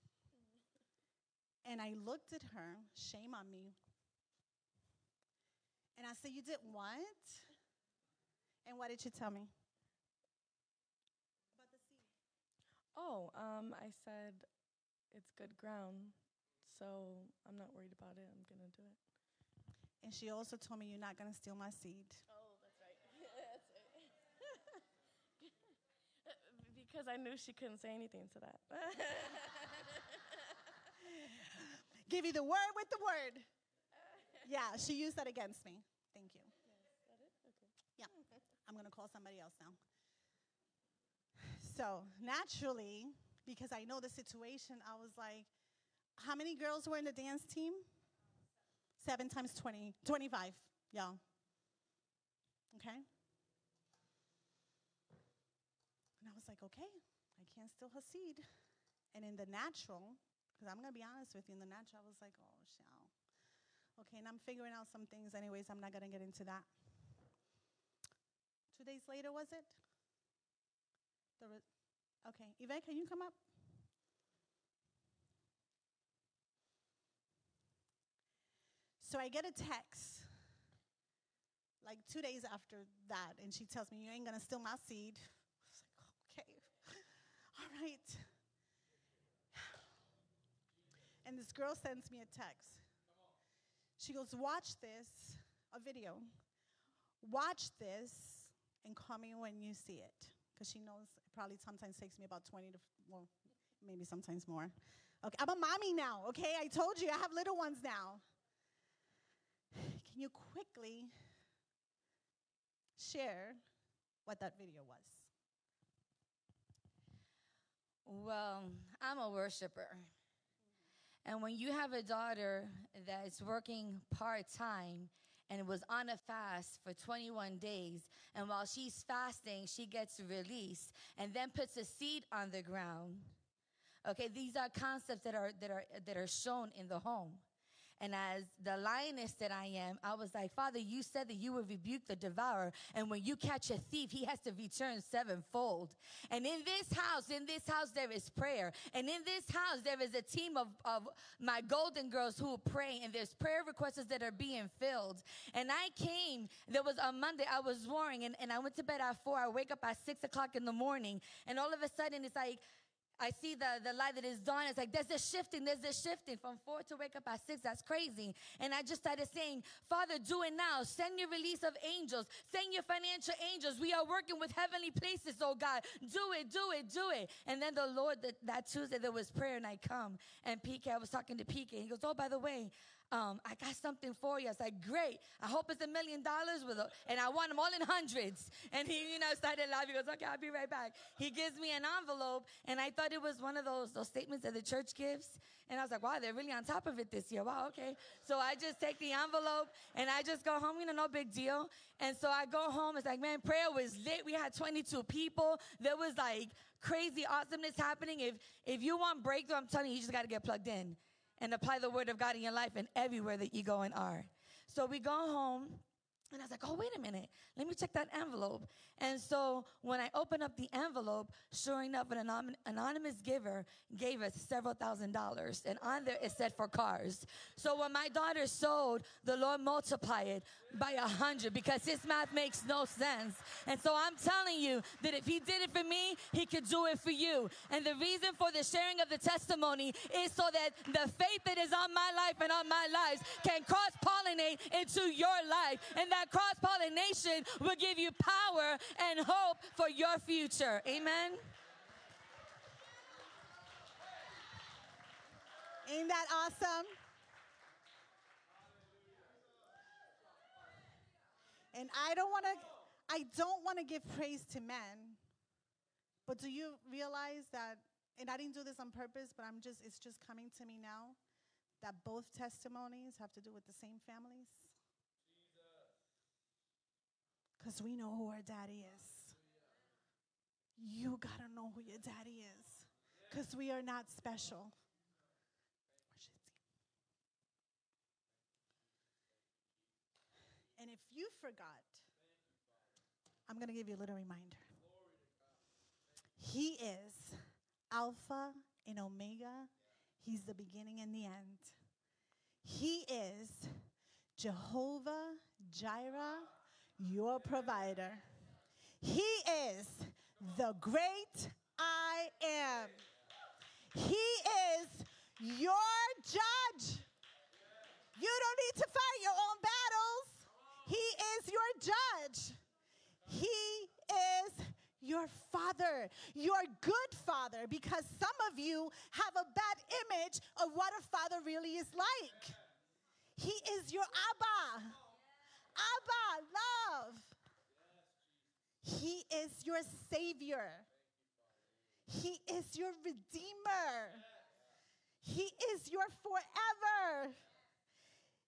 And I looked at her, shame on me. And I said, You did what? And what did you tell me? About the seed. Oh, um, I said, It's good ground, so I'm not worried about it. I'm going to do it. And she also told me, You're not going to steal my seed. Oh, that's right. that's right. Because I knew she couldn't say anything to that. Give you the word with the word. Yeah, she used that against me. Thank you. Yes, that it? Okay. Yeah. I'm going to call somebody else now. So, naturally, because I know the situation, I was like, how many girls were in the dance team? 7 times 20, 25, y'all. Okay? And I was like, okay, I can't steal her seed. And in the natural, Because I'm going to be honest with you, in the natural, I was like, oh, Shal. Okay, and I'm figuring out some things, anyways. I'm not going to get into that. Two days later, was it? The re- okay, Yvette, can you come up? So I get a text like two days after that, and she tells me, You ain't gonna steal my seed. I was like, Okay, all right. And this girl sends me a text. She goes, Watch this, a video. Watch this and call me when you see it. Because she knows it probably sometimes takes me about 20 to, well, maybe sometimes more. Okay, I'm a mommy now, okay? I told you I have little ones now. Can you quickly share what that video was? Well, I'm a worshiper. And when you have a daughter that's working part time and was on a fast for 21 days, and while she's fasting, she gets released and then puts a seed on the ground. Okay, these are concepts that are that are that are shown in the home. And as the lioness that I am, I was like, Father, you said that you would rebuke the devourer. And when you catch a thief, he has to return sevenfold. And in this house, in this house, there is prayer. And in this house, there is a team of, of my golden girls who pray. And there's prayer requests that are being filled. And I came, there was a Monday, I was warring, and, and I went to bed at four. I wake up at six o'clock in the morning. And all of a sudden, it's like, I see the, the light that is dawn. It's like there's a shifting, there's a shifting from four to wake up at six. That's crazy. And I just started saying, Father, do it now. Send your release of angels. Send your financial angels. We are working with heavenly places, oh God. Do it, do it, do it. And then the Lord, that, that Tuesday, there was prayer, and I come. And PK, I was talking to PK. He goes, Oh, by the way, um, I got something for you. I was like, great. I hope it's a million dollars with, a, and I want them all in hundreds. And he, you know, started laughing. He goes, okay, I'll be right back. He gives me an envelope, and I thought it was one of those those statements that the church gives. And I was like, wow, they're really on top of it this year. Wow, okay. So I just take the envelope and I just go home. You know, no big deal. And so I go home. It's like, man, prayer was lit. We had 22 people. There was like crazy awesomeness happening. If if you want breakthrough, I'm telling you, you just got to get plugged in and apply the word of God in your life and everywhere that you go and are. So we go home and I was like, oh, wait a minute. Let me check that envelope. And so when I opened up the envelope, sure enough, an anonymous giver gave us several thousand dollars. And on there it said for cars. So when my daughter sold, the Lord multiplied it by a hundred because his math makes no sense. And so I'm telling you that if he did it for me, he could do it for you. And the reason for the sharing of the testimony is so that the faith that is on my life and on my lives can cross pollinate into your life. And that cross pollination will give you power and hope for your future. Amen. Ain't that awesome? And I don't want to I don't want to give praise to men. But do you realize that and I didn't do this on purpose, but I'm just it's just coming to me now that both testimonies have to do with the same families? Because we know who our daddy is. You got to know who your daddy is. Because we are not special. And if you forgot, I'm going to give you a little reminder. He is Alpha and Omega. He's the beginning and the end. He is Jehovah Jireh your provider. He is the great I am. He is your judge. You don't need to fight your own battles. He is your judge. He is your father, your good father, because some of you have a bad image of what a father really is like. He is your Abba. Abba, love. He is your Savior. He is your Redeemer. He is your forever.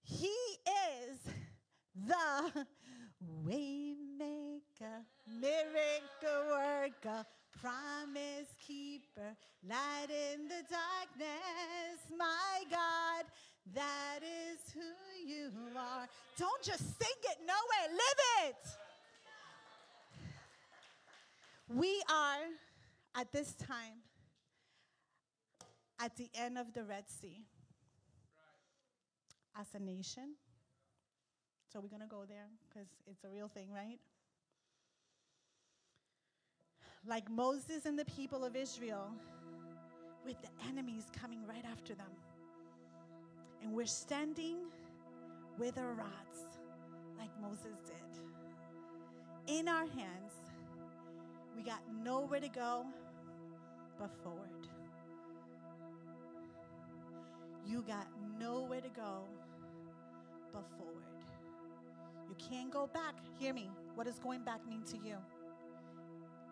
He is the waymaker, miracle worker, promise keeper, light in the darkness, my God, that is who you are. Don't just sing it, know it, live it. We are at this time at the end of the Red Sea as a nation. So we're going to go there because it's a real thing, right? Like Moses and the people of Israel, with the enemies coming right after them. And we're standing with our rods, like Moses did. In our hands, we got nowhere to go but forward. You got nowhere to go but forward. You can't go back. Hear me. What does going back mean to you?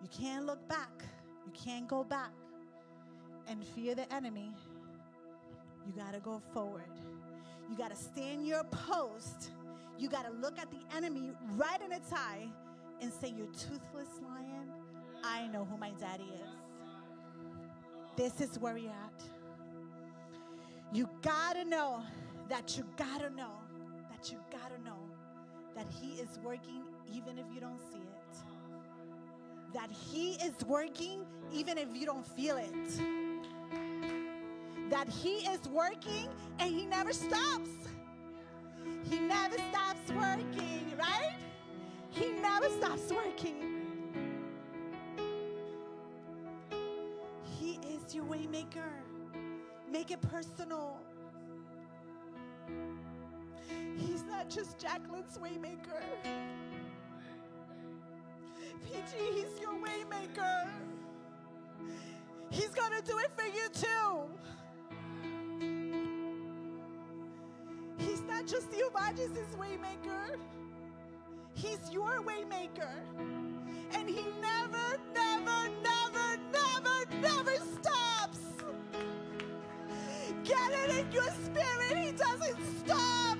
You can't look back. You can't go back and fear the enemy. You got to go forward. You got to stand your post. You got to look at the enemy right in its eye and say, You toothless lion, I know who my daddy is. This is where you're at. You gotta know that you gotta know that you gotta know that He is working even if you don't see it. That He is working even if you don't feel it. That He is working and He never stops. He never stops working, right? He never stops working. He is your waymaker. Make it personal. He's not just Jacqueline's waymaker. PG, he's your waymaker. He's gonna do it for you too. Not just you, Majes's waymaker. He's your waymaker. And he never, never, never, never, never stops. Get it in your spirit. He doesn't stop.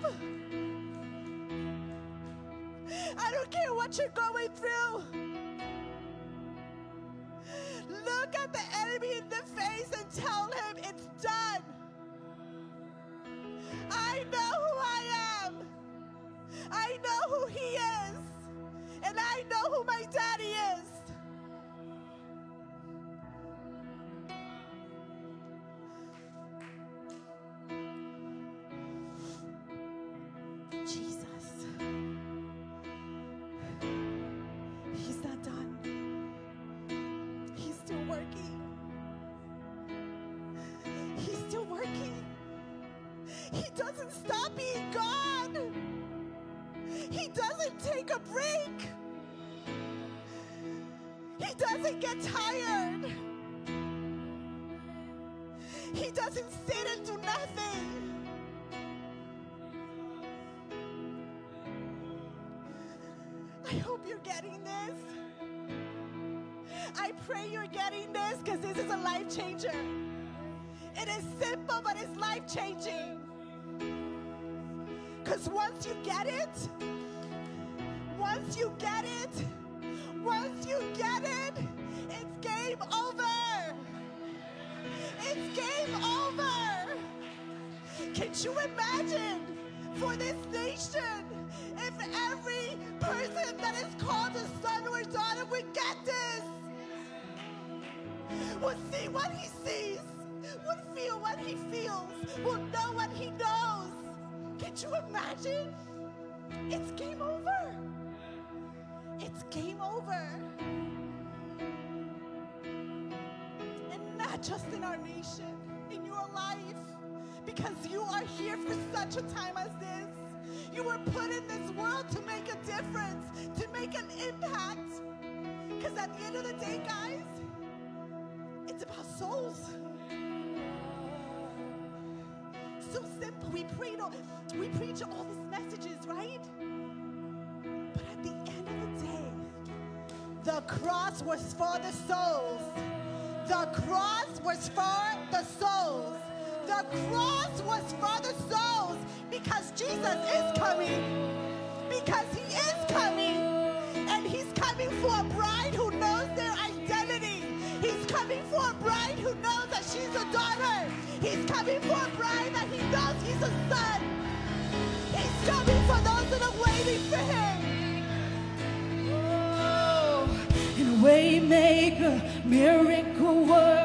I don't care what you're going through. Look at the enemy in the face and tell him it's done. I know. I know who he is. And I know who my daddy is. Jesus. He's not done. He's still working. He's still working. He doesn't stop being God. He doesn't take a break. He doesn't get tired. He doesn't sit and do nothing. I hope you're getting this. I pray you're getting this because this is a life changer. It is simple, but it's life changing. Because once you get it, once you get it, once you get it, it's game over. It's game over. Can you imagine for this nation if every person that is called a son or daughter would get this? Would see what he sees, would feel what he feels, will know what he knows. Can you imagine? It's game over. It's game over. And not just in our nation, in your life, because you are here for such a time as this. You were put in this world to make a difference, to make an impact. Because at the end of the day, guys, it's about souls. So simple. We preach all, we preach all these messages, right? But at the end of the day, the cross was for the souls. The cross was for the souls. The cross was for the souls because Jesus is coming. Because he is coming. And he's coming for a bride who coming for a bride who knows that she's a daughter. He's coming for a bride that he knows he's a son. He's coming for those that are waiting for him. Oh, and waymaker, miracle worker,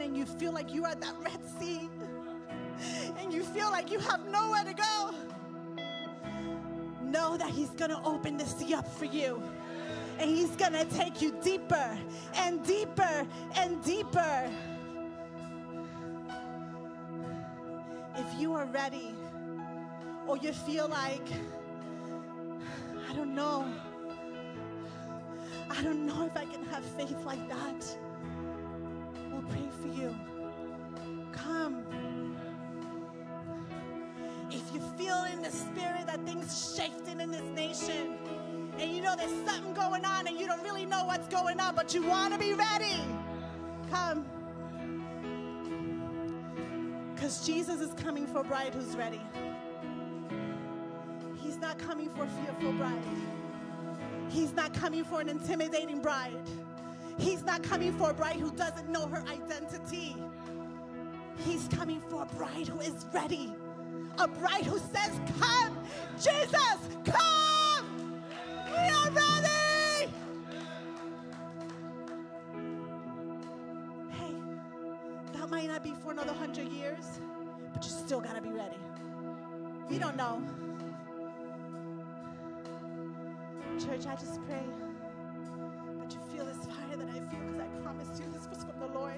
and you feel like you're at that Red Sea, and you feel like you have nowhere to go, know that He's going to open the sea up for you and he's gonna take you deeper and deeper and deeper. If you are ready, or you feel like, I don't know, I don't know if I can have faith like that, we'll pray for you. Come. If you feel in the spirit that things are shifting in this nation, and you know there's something going on and you don't really know what's going on, but you want to be ready. Come. Because Jesus is coming for a bride who's ready. He's not coming for a fearful bride. He's not coming for an intimidating bride. He's not coming for a bride who doesn't know her identity. He's coming for a bride who is ready. A bride who says, Come, Jesus, come! We are ready! Hey, that might not be for another hundred years, but you still got to be ready. We don't know. Church, I just pray I feel because I promised you this was from the Lord.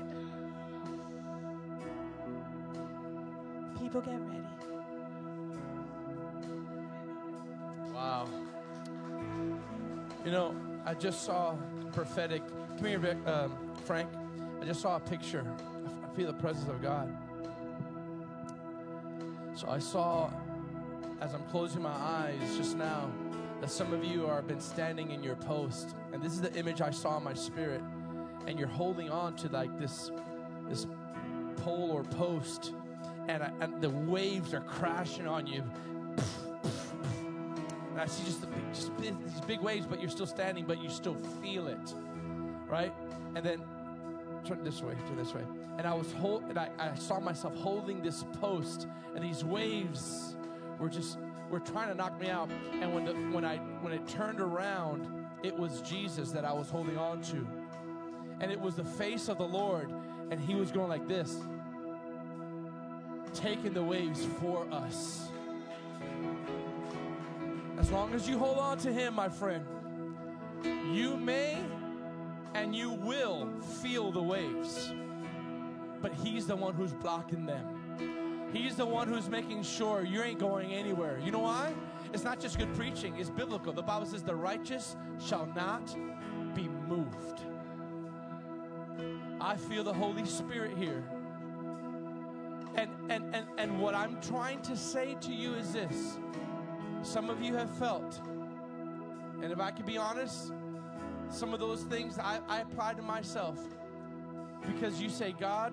People get ready. Wow. You know, I just saw prophetic. Come here, Vic, um, Frank. I just saw a picture. I feel the presence of God. So I saw, as I'm closing my eyes just now, that some of you are been standing in your post, and this is the image I saw in my spirit, and you're holding on to like this, this pole or post, and, I, and the waves are crashing on you. And I see just, the big, just big, these big waves, but you're still standing, but you still feel it, right? And then turn this way, turn this way. And I was hold, and I, I saw myself holding this post, and these waves were just were trying to knock me out. And when the when I when it turned around, it was Jesus that I was holding on to, and it was the face of the Lord, and He was going like this, taking the waves for us. As long as you hold on to Him, my friend, you may and you will feel the waves. But He's the one who's blocking them. He's the one who's making sure you ain't going anywhere. You know why? It's not just good preaching, it's biblical. The Bible says, The righteous shall not be moved. I feel the Holy Spirit here. And, and, and, and what I'm trying to say to you is this some of you have felt, and if I can be honest, some of those things I, I apply to myself because you say, God,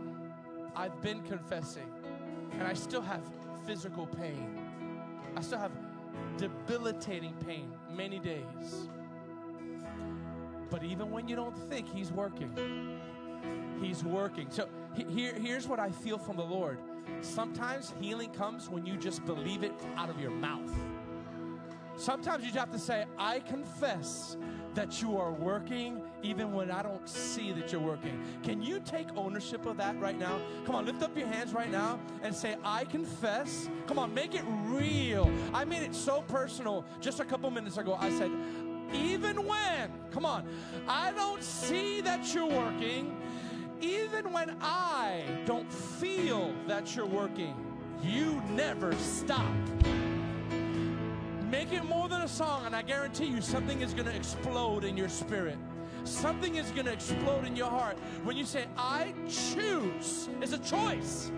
I've been confessing and I still have physical pain. I still have debilitating pain many days. But even when you don't think He's working, He's working. So he- here, here's what I feel from the Lord. Sometimes healing comes when you just believe it out of your mouth. Sometimes you just have to say, I confess that you are working even when I don't see that you're working. Can you take ownership of that right now? Come on, lift up your hands right now and say, I confess. Come on, make it real. I made it so personal just a couple minutes ago. I said, even when, come on, I don't see that you're working, even when I don't feel that you're working, you never stop. Make it more than a song, and I guarantee you something is going to explode in your spirit. Something is going to explode in your heart when you say, I choose. It's a choice.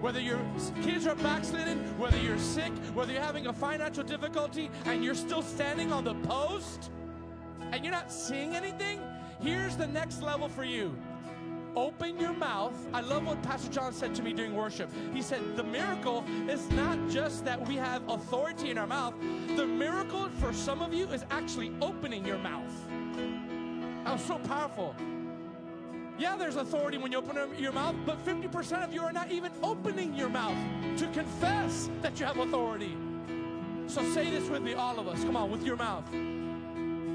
Whether your kids are backslidden, whether you're sick, whether you're having a financial difficulty and you're still standing on the post and you're not seeing anything, here's the next level for you. Open your mouth. I love what Pastor John said to me during worship. He said, The miracle is not just that we have authority in our mouth, the miracle for some of you is actually opening your mouth. That was so powerful. Yeah, there's authority when you open your mouth, but 50% of you are not even opening your mouth to confess that you have authority. So say this with me, all of us. Come on, with your mouth.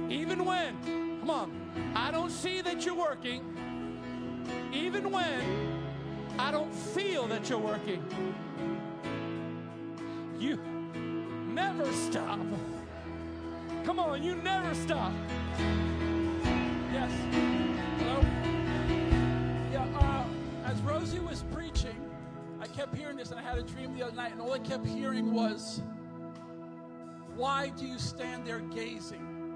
Even when, come on, I don't see that you're working, even when I don't feel that you're working, you never stop. Come on, you never stop. This, and I had a dream the other night, and all I kept hearing was, Why do you stand there gazing?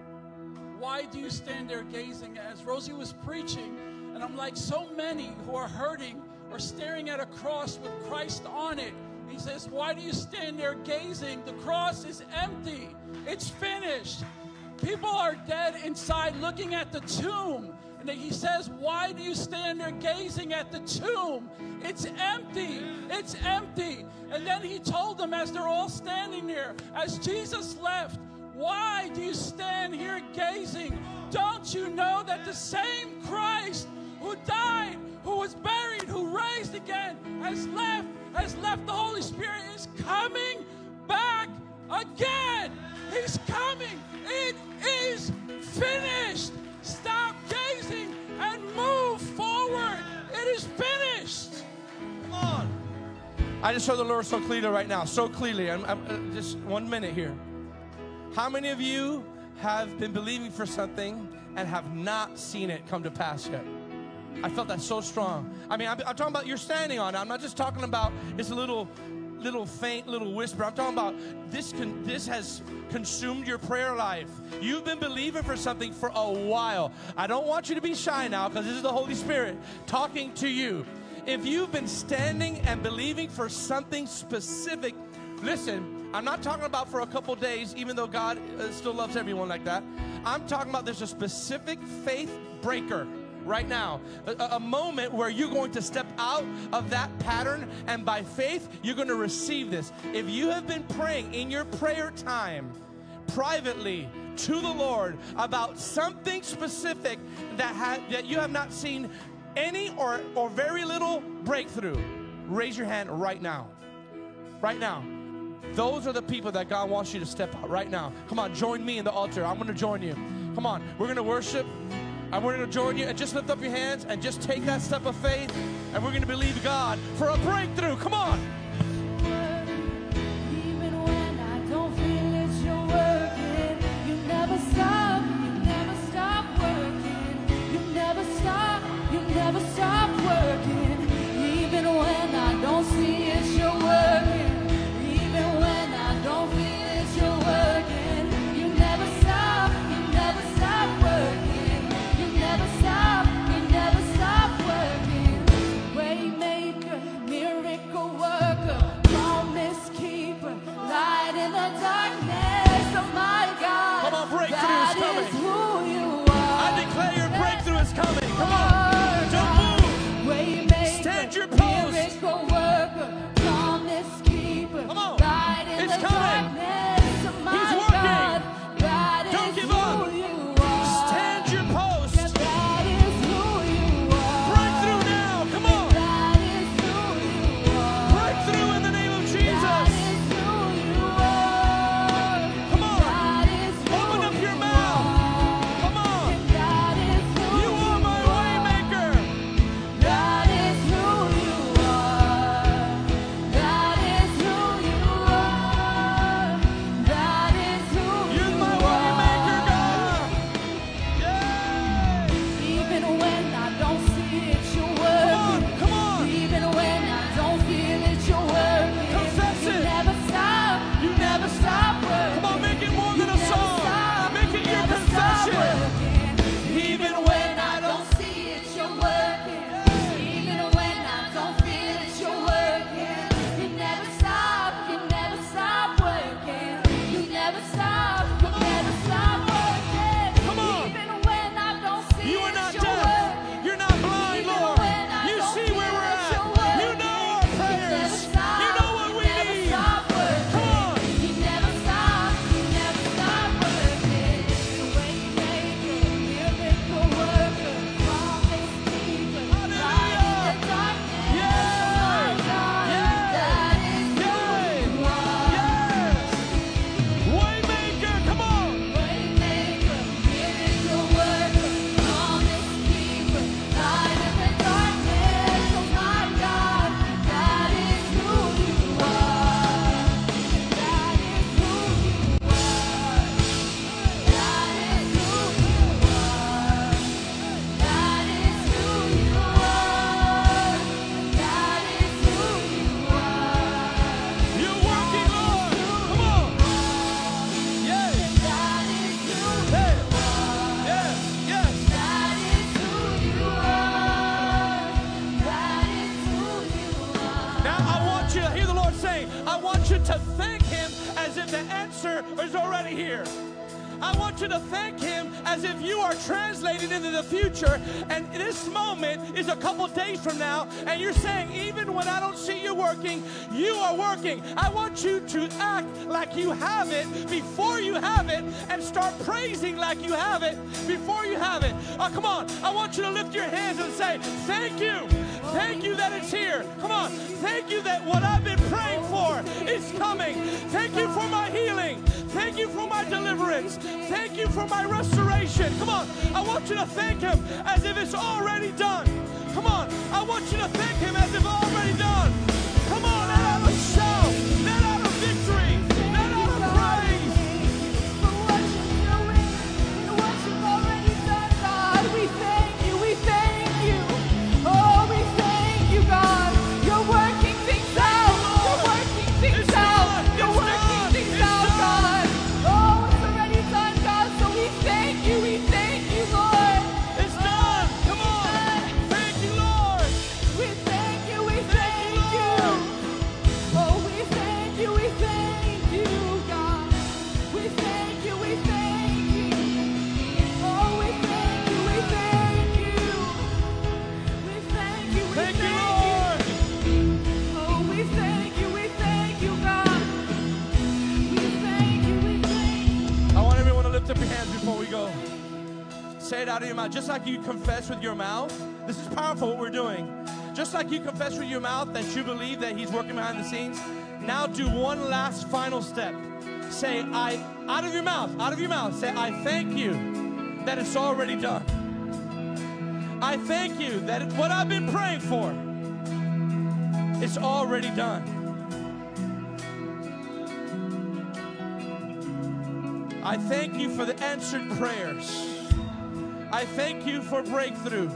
Why do you stand there gazing? As Rosie was preaching, and I'm like, so many who are hurting are staring at a cross with Christ on it. He says, Why do you stand there gazing? The cross is empty, it's finished. People are dead inside looking at the tomb. And he says, Why do you stand there gazing at the tomb? It's empty. It's empty. And then he told them as they're all standing there, as Jesus left, Why do you stand here gazing? Don't you know that the same Christ who died, who was buried, who raised again, has left, has left the Holy Spirit, is coming back again. He's coming. It is finished. Stop gazing and move forward. It is finished. Come on. I just saw the Lord so clearly right now, so clearly. I'm, I'm- uh, just one minute here. How many of you have been believing for something and have not seen it come to pass yet? I felt that so strong. I mean, I'm, I'm talking about you're standing on it. I'm not just talking about it's a little, little faint, little whisper. I'm talking about this. Con, this has consumed your prayer life. You've been believing for something for a while. I don't want you to be shy now because this is the Holy Spirit talking to you. If you've been standing and believing for something specific, listen. I'm not talking about for a couple days, even though God uh, still loves everyone like that. I'm talking about there's a specific faith breaker right now. A, a- moment where you're going to step out of that pattern, and by faith, you're going to receive this. If you have been praying in your prayer time, privately to the Lord about something specific that, ha- that you have not seen any or, or very little breakthrough, raise your hand right now. Right now. Those are the people that God wants you to step out right now. Come on, join me in the altar. I'm going to join you. Come on, we're going to worship. We're going to join you and just lift up your hands and just take that step of faith. And we're going to believe God for a breakthrough. Come on. Working. I want you to act like you have it before you have it, and start praising like you have it before you have it. Oh, come on. I want you to lift your hands and say, Thank you. Thank you that it's here. Come on. Thank you that what I've been praying for is coming. Thank you for my healing. Thank you for my deliverance. Thank you for my restoration. Come on. I want you to thank Him as if it's already done. Come on. I want you to thank Him as if it's already done. Out of your mouth. Just like you confess with your mouth. This is powerful what we're doing. Just like you confess with your mouth that you believe that He's working behind the scenes, now do one last final step. Say, I, out of your mouth, out of your mouth, say, I thank you that it's already done. I thank you that it- what I've been praying for, it's already done. I thank you for the answered prayers. I thank you for breakthrough.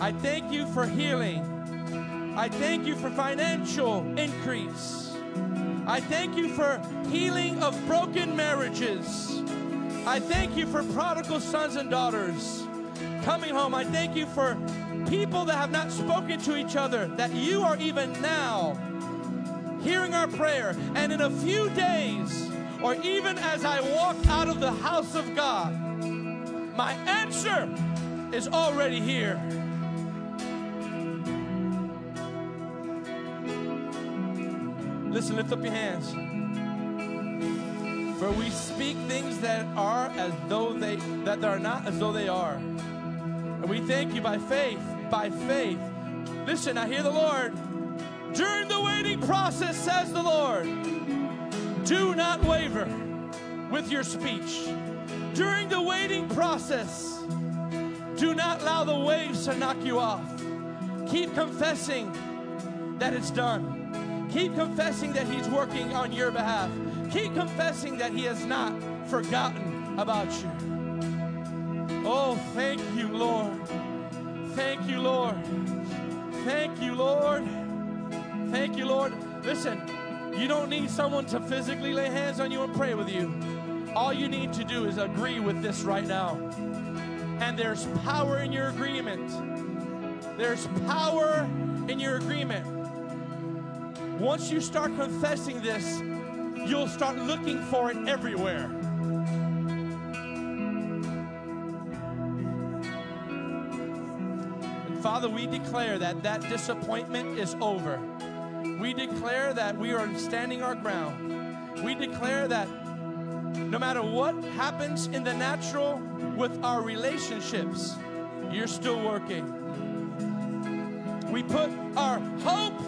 I thank you for healing. I thank you for financial increase. I thank you for healing of broken marriages. I thank you for prodigal sons and daughters coming home. I thank you for people that have not spoken to each other, that you are even now hearing our prayer. And in a few days, or even as I walk out of the house of God, my answer is already here. Listen, lift up your hands. For we speak things that are as though they that are not as though they are. And we thank you by faith, by faith. Listen, I hear the Lord. During the waiting process, says the Lord, do not waver with your speech. During the waiting process, do not allow the waves to knock you off. Keep confessing that it's done. Keep confessing that He's working on your behalf. Keep confessing that He has not forgotten about you. Oh, thank you, Lord. Thank you, Lord. Thank you, Lord. Thank you, Lord. Listen, you don't need someone to physically lay hands on you and pray with you. All you need to do is agree with this right now. And there's power in your agreement. There's power in your agreement. Once you start confessing this, you'll start looking for it everywhere. And Father, we declare that that disappointment is over. We declare that we are standing our ground. We declare that no matter what happens in the natural with our relationships, you're still working. We put our hope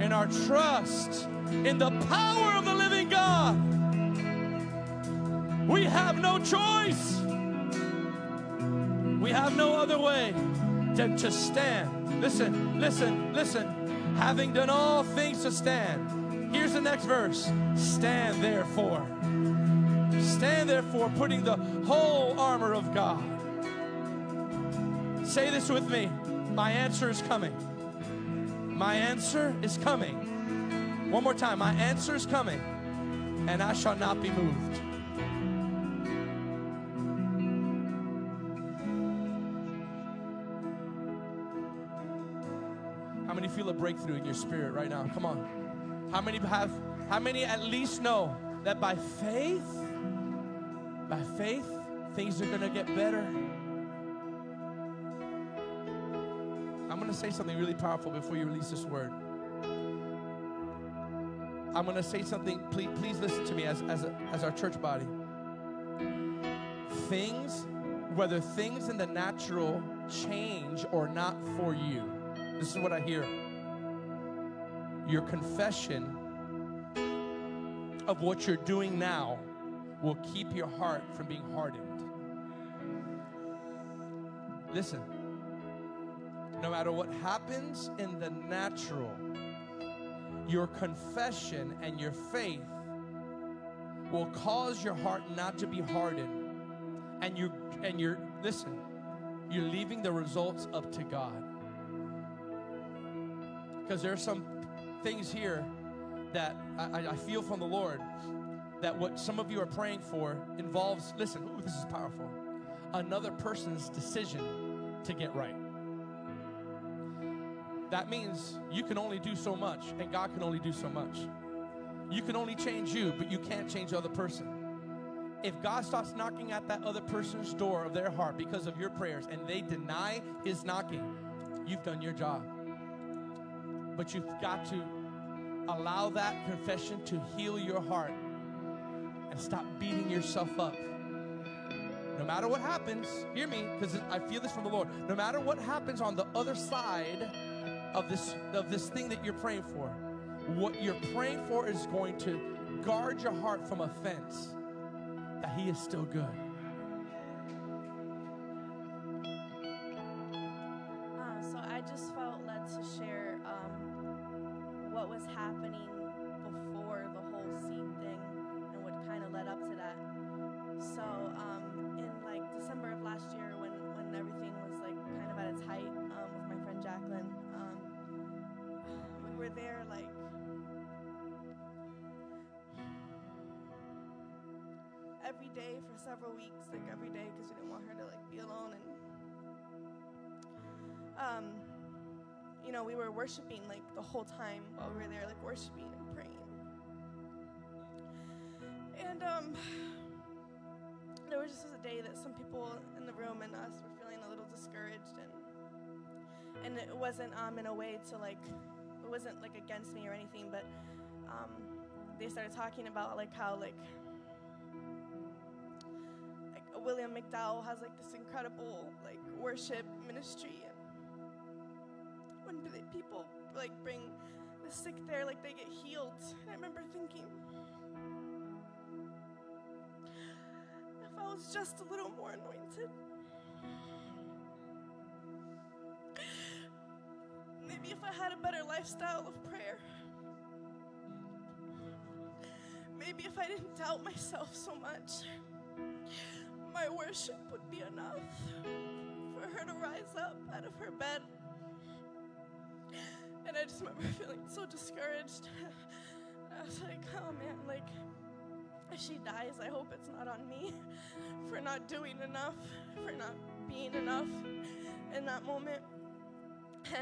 and our trust in the power of the living God. We have no choice. We have no other way than to stand. Listen, listen, listen. Having done all things to stand. Here's the next verse. Stand therefore. Stand therefore, putting the whole armor of God. Say this with me. My answer is coming. My answer is coming. One more time. My answer is coming, and I shall not be moved. How many feel a breakthrough in your spirit right now? Come on. How many have, how many at least know that by faith, by faith, things are going to get better? I'm going to say something really powerful before you release this word. I'm going to say something. Please, please listen to me as, as, a, as our church body. Things, whether things in the natural change or not for you, this is what I hear. Your confession of what you're doing now will keep your heart from being hardened. Listen, no matter what happens in the natural, your confession and your faith will cause your heart not to be hardened. And you and you're listen, you're leaving the results up to God. Because there are some things here that I, I feel from the Lord that what some of you are praying for involves, listen, ooh, this is powerful, another person's decision to get right. That means you can only do so much, and God can only do so much. You can only change you, but you can't change the other person. If God starts knocking at that other person's door of their heart because of your prayers and they deny his knocking, you've done your job. But you've got to allow that confession to heal your heart and stop beating yourself up. no matter what happens, hear me, because I feel this from the Lord. No matter what happens on the other side of this of this thing that you're praying for, what you're praying for is going to guard your heart from offense. That He is still good. Know, we were worshiping like the whole time while we were there, like worshiping and praying. And um, there was just a day that some people in the room and us were feeling a little discouraged, and and it wasn't um in a way to like, it wasn't like against me or anything, but um, they started talking about like how like like William McDowell has like this incredible like worship ministry when people like bring the sick there like they get healed? I remember thinking if i was just a little more anointed maybe if i had a better lifestyle of prayer maybe if i didn't doubt myself so much my worship would be enough for her to rise up out of her bed and I just remember feeling so discouraged. I was like, oh man, like, if she dies, I hope it's not on me for not doing enough, for not being enough in that moment.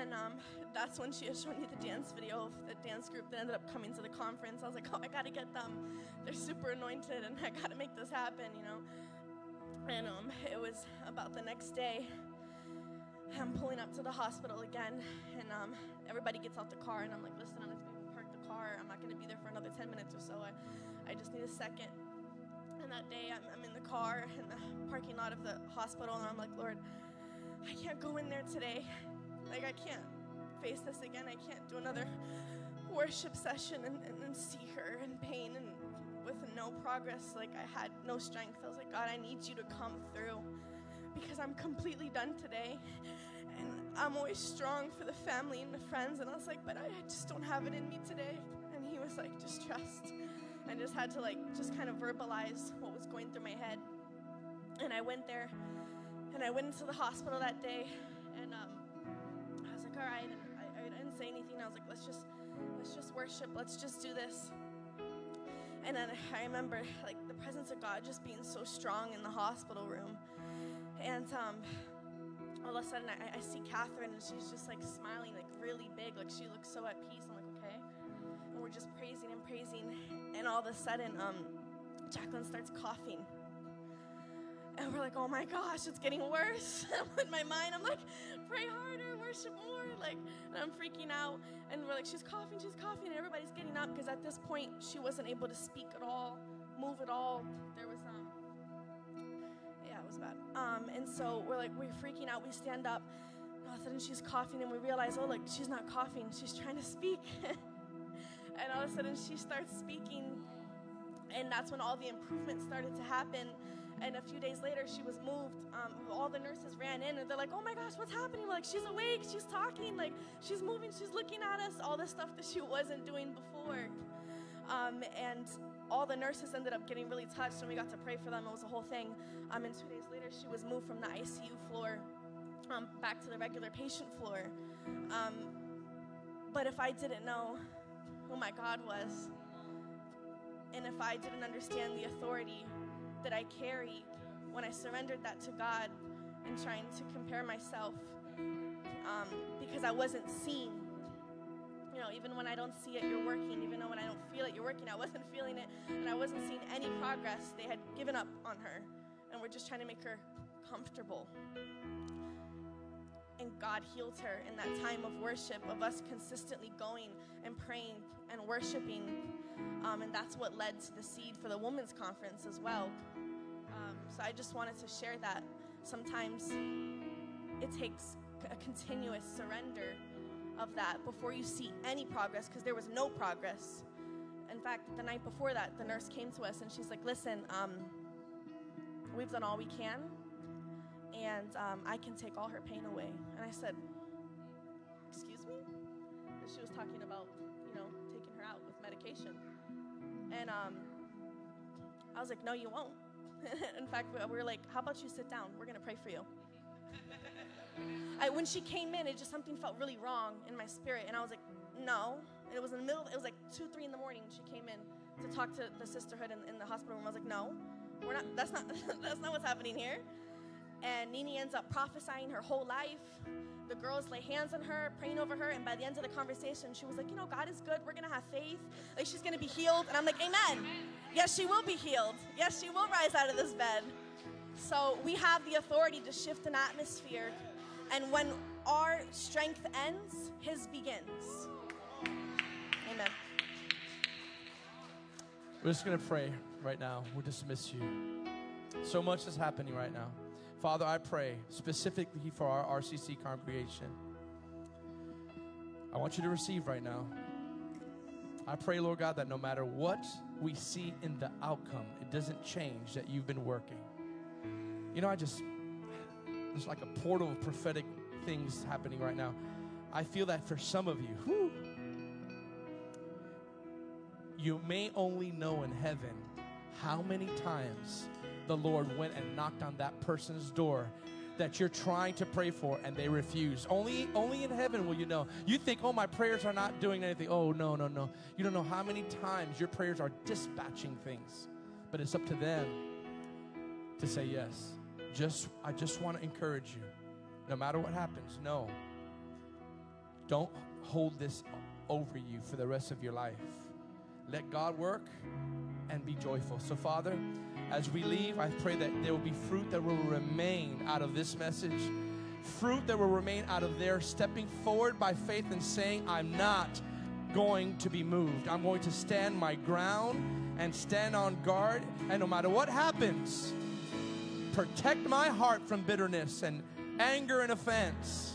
And um, that's when she had shown me the dance video of the dance group that ended up coming to the conference. I was like, oh, I gotta get them. They're super anointed, and I gotta make this happen, you know. And um, it was about the next day. I'm pulling up to the hospital again, and um, everybody gets out the car, and I'm like, listen, I'm just gonna park the car. I'm not gonna be there for another 10 minutes or so. I, I just need a second. And that day, I'm, I'm in the car in the parking lot of the hospital, and I'm like, Lord, I can't go in there today. Like, I can't face this again. I can't do another worship session and, and, and see her in pain and with no progress. Like, I had no strength. I was like, God, I need you to come through because I'm completely done today. And I'm always strong for the family and the friends. And I was like, but I just don't have it in me today. And he was like, just trust. And just had to like just kind of verbalize what was going through my head. And I went there and I went into the hospital that day and um, I was like, all right. And I, I didn't say anything. I was like, let's just let's just worship. Let's just do this. And then I remember like the presence of God just being so strong in the hospital room. And um, all of a sudden, I, I see Catherine, and she's just like smiling, like really big, like she looks so at peace. I'm like, okay. And we're just praising and praising, and all of a sudden, um, Jacqueline starts coughing. And we're like, oh my gosh, it's getting worse. in my mind, I'm like, pray harder, worship more. Like, and I'm freaking out. And we're like, she's coughing, she's coughing. And everybody's getting up because at this point, she wasn't able to speak at all, move at all. There was, was bad. Um, and so we're like, we're freaking out. We stand up. And all of a sudden, she's coughing, and we realize, oh, look, she's not coughing. She's trying to speak. and all of a sudden, she starts speaking. And that's when all the improvements started to happen. And a few days later, she was moved. Um, all the nurses ran in, and they're like, "Oh my gosh, what's happening?" We're like, "She's awake. She's talking. Like, she's moving. She's looking at us. All the stuff that she wasn't doing before." Um, and all the nurses ended up getting really touched, and we got to pray for them. It was a whole thing. Um, and two days later, she was moved from the ICU floor um, back to the regular patient floor. Um, but if I didn't know who my God was, and if I didn't understand the authority that I carry when I surrendered that to God and trying to compare myself um, because I wasn't seen. Know, even when I don't see it, you're working. Even though when I don't feel it, you're working. I wasn't feeling it, and I wasn't seeing any progress. They had given up on her, and we're just trying to make her comfortable. And God healed her in that time of worship, of us consistently going and praying and worshiping. Um, and that's what led to the seed for the women's conference as well. Um, so I just wanted to share that. Sometimes it takes a continuous surrender of that before you see any progress because there was no progress. In fact, the night before that, the nurse came to us and she's like, Listen, um, we've done all we can, and um, I can take all her pain away. And I said, Excuse me? And she was talking about, you know, taking her out with medication. And um, I was like, No, you won't. In fact, we we were like, How about you sit down? We're going to pray for you. I, when she came in, it just something felt really wrong in my spirit, and I was like, no. And it was in the middle. It was like two, three in the morning. She came in to talk to the sisterhood in, in the hospital room. I was like, no, we're not. That's not. that's not what's happening here. And Nini ends up prophesying her whole life. The girls lay hands on her, praying over her, and by the end of the conversation, she was like, you know, God is good. We're gonna have faith. Like she's gonna be healed. And I'm like, Amen. Yes, she will be healed. Yes, she will rise out of this bed. So we have the authority to shift an atmosphere. And when our strength ends, His begins. Amen. We're just going to pray right now. We'll dismiss you. So much is happening right now. Father, I pray specifically for our RCC congregation. I want you to receive right now. I pray, Lord God, that no matter what we see in the outcome, it doesn't change that you've been working. You know, I just, there's like a portal of prophetic things happening right now. I feel that for some of you, whew, you may only know in heaven how many times the Lord went and knocked on that person's door that you're trying to pray for and they refuse. Only only in heaven will you know. You think, "Oh, my prayers are not doing anything." Oh, no, no, no. You don't know how many times your prayers are dispatching things. But it's up to them to say yes. Just I just want to encourage you. No matter what happens, no. Don't hold this over you for the rest of your life. Let God work and be joyful. So, Father, as we leave, I pray that there will be fruit that will remain out of this message, fruit that will remain out of their stepping forward by faith and saying, I'm not going to be moved. I'm going to stand my ground and stand on guard. And no matter what happens, protect my heart from bitterness and anger and offense,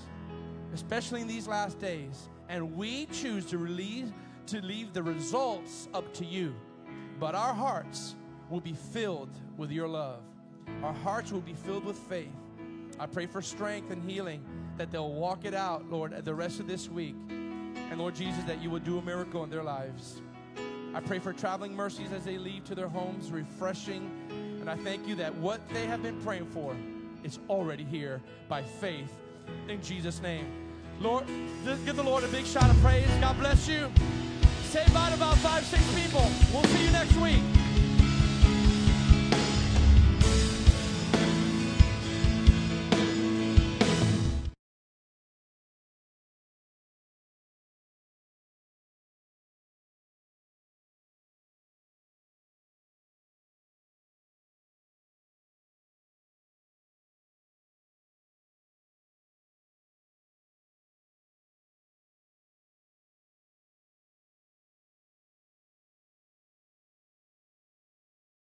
especially in these last days. And we choose to release to leave the results up to you. But our hearts will be filled with your love. Our hearts will be filled with faith. I pray for strength and healing that they'll walk it out, Lord, the rest of this week. And Lord Jesus, that you will do a miracle in their lives. I pray for traveling mercies as they leave to their homes, refreshing. And I thank you that what they have been praying for is already here by faith in Jesus' name. Lord, just give the Lord a big shout of praise. God bless you. Say bye to about five, six people. We'll see you next week.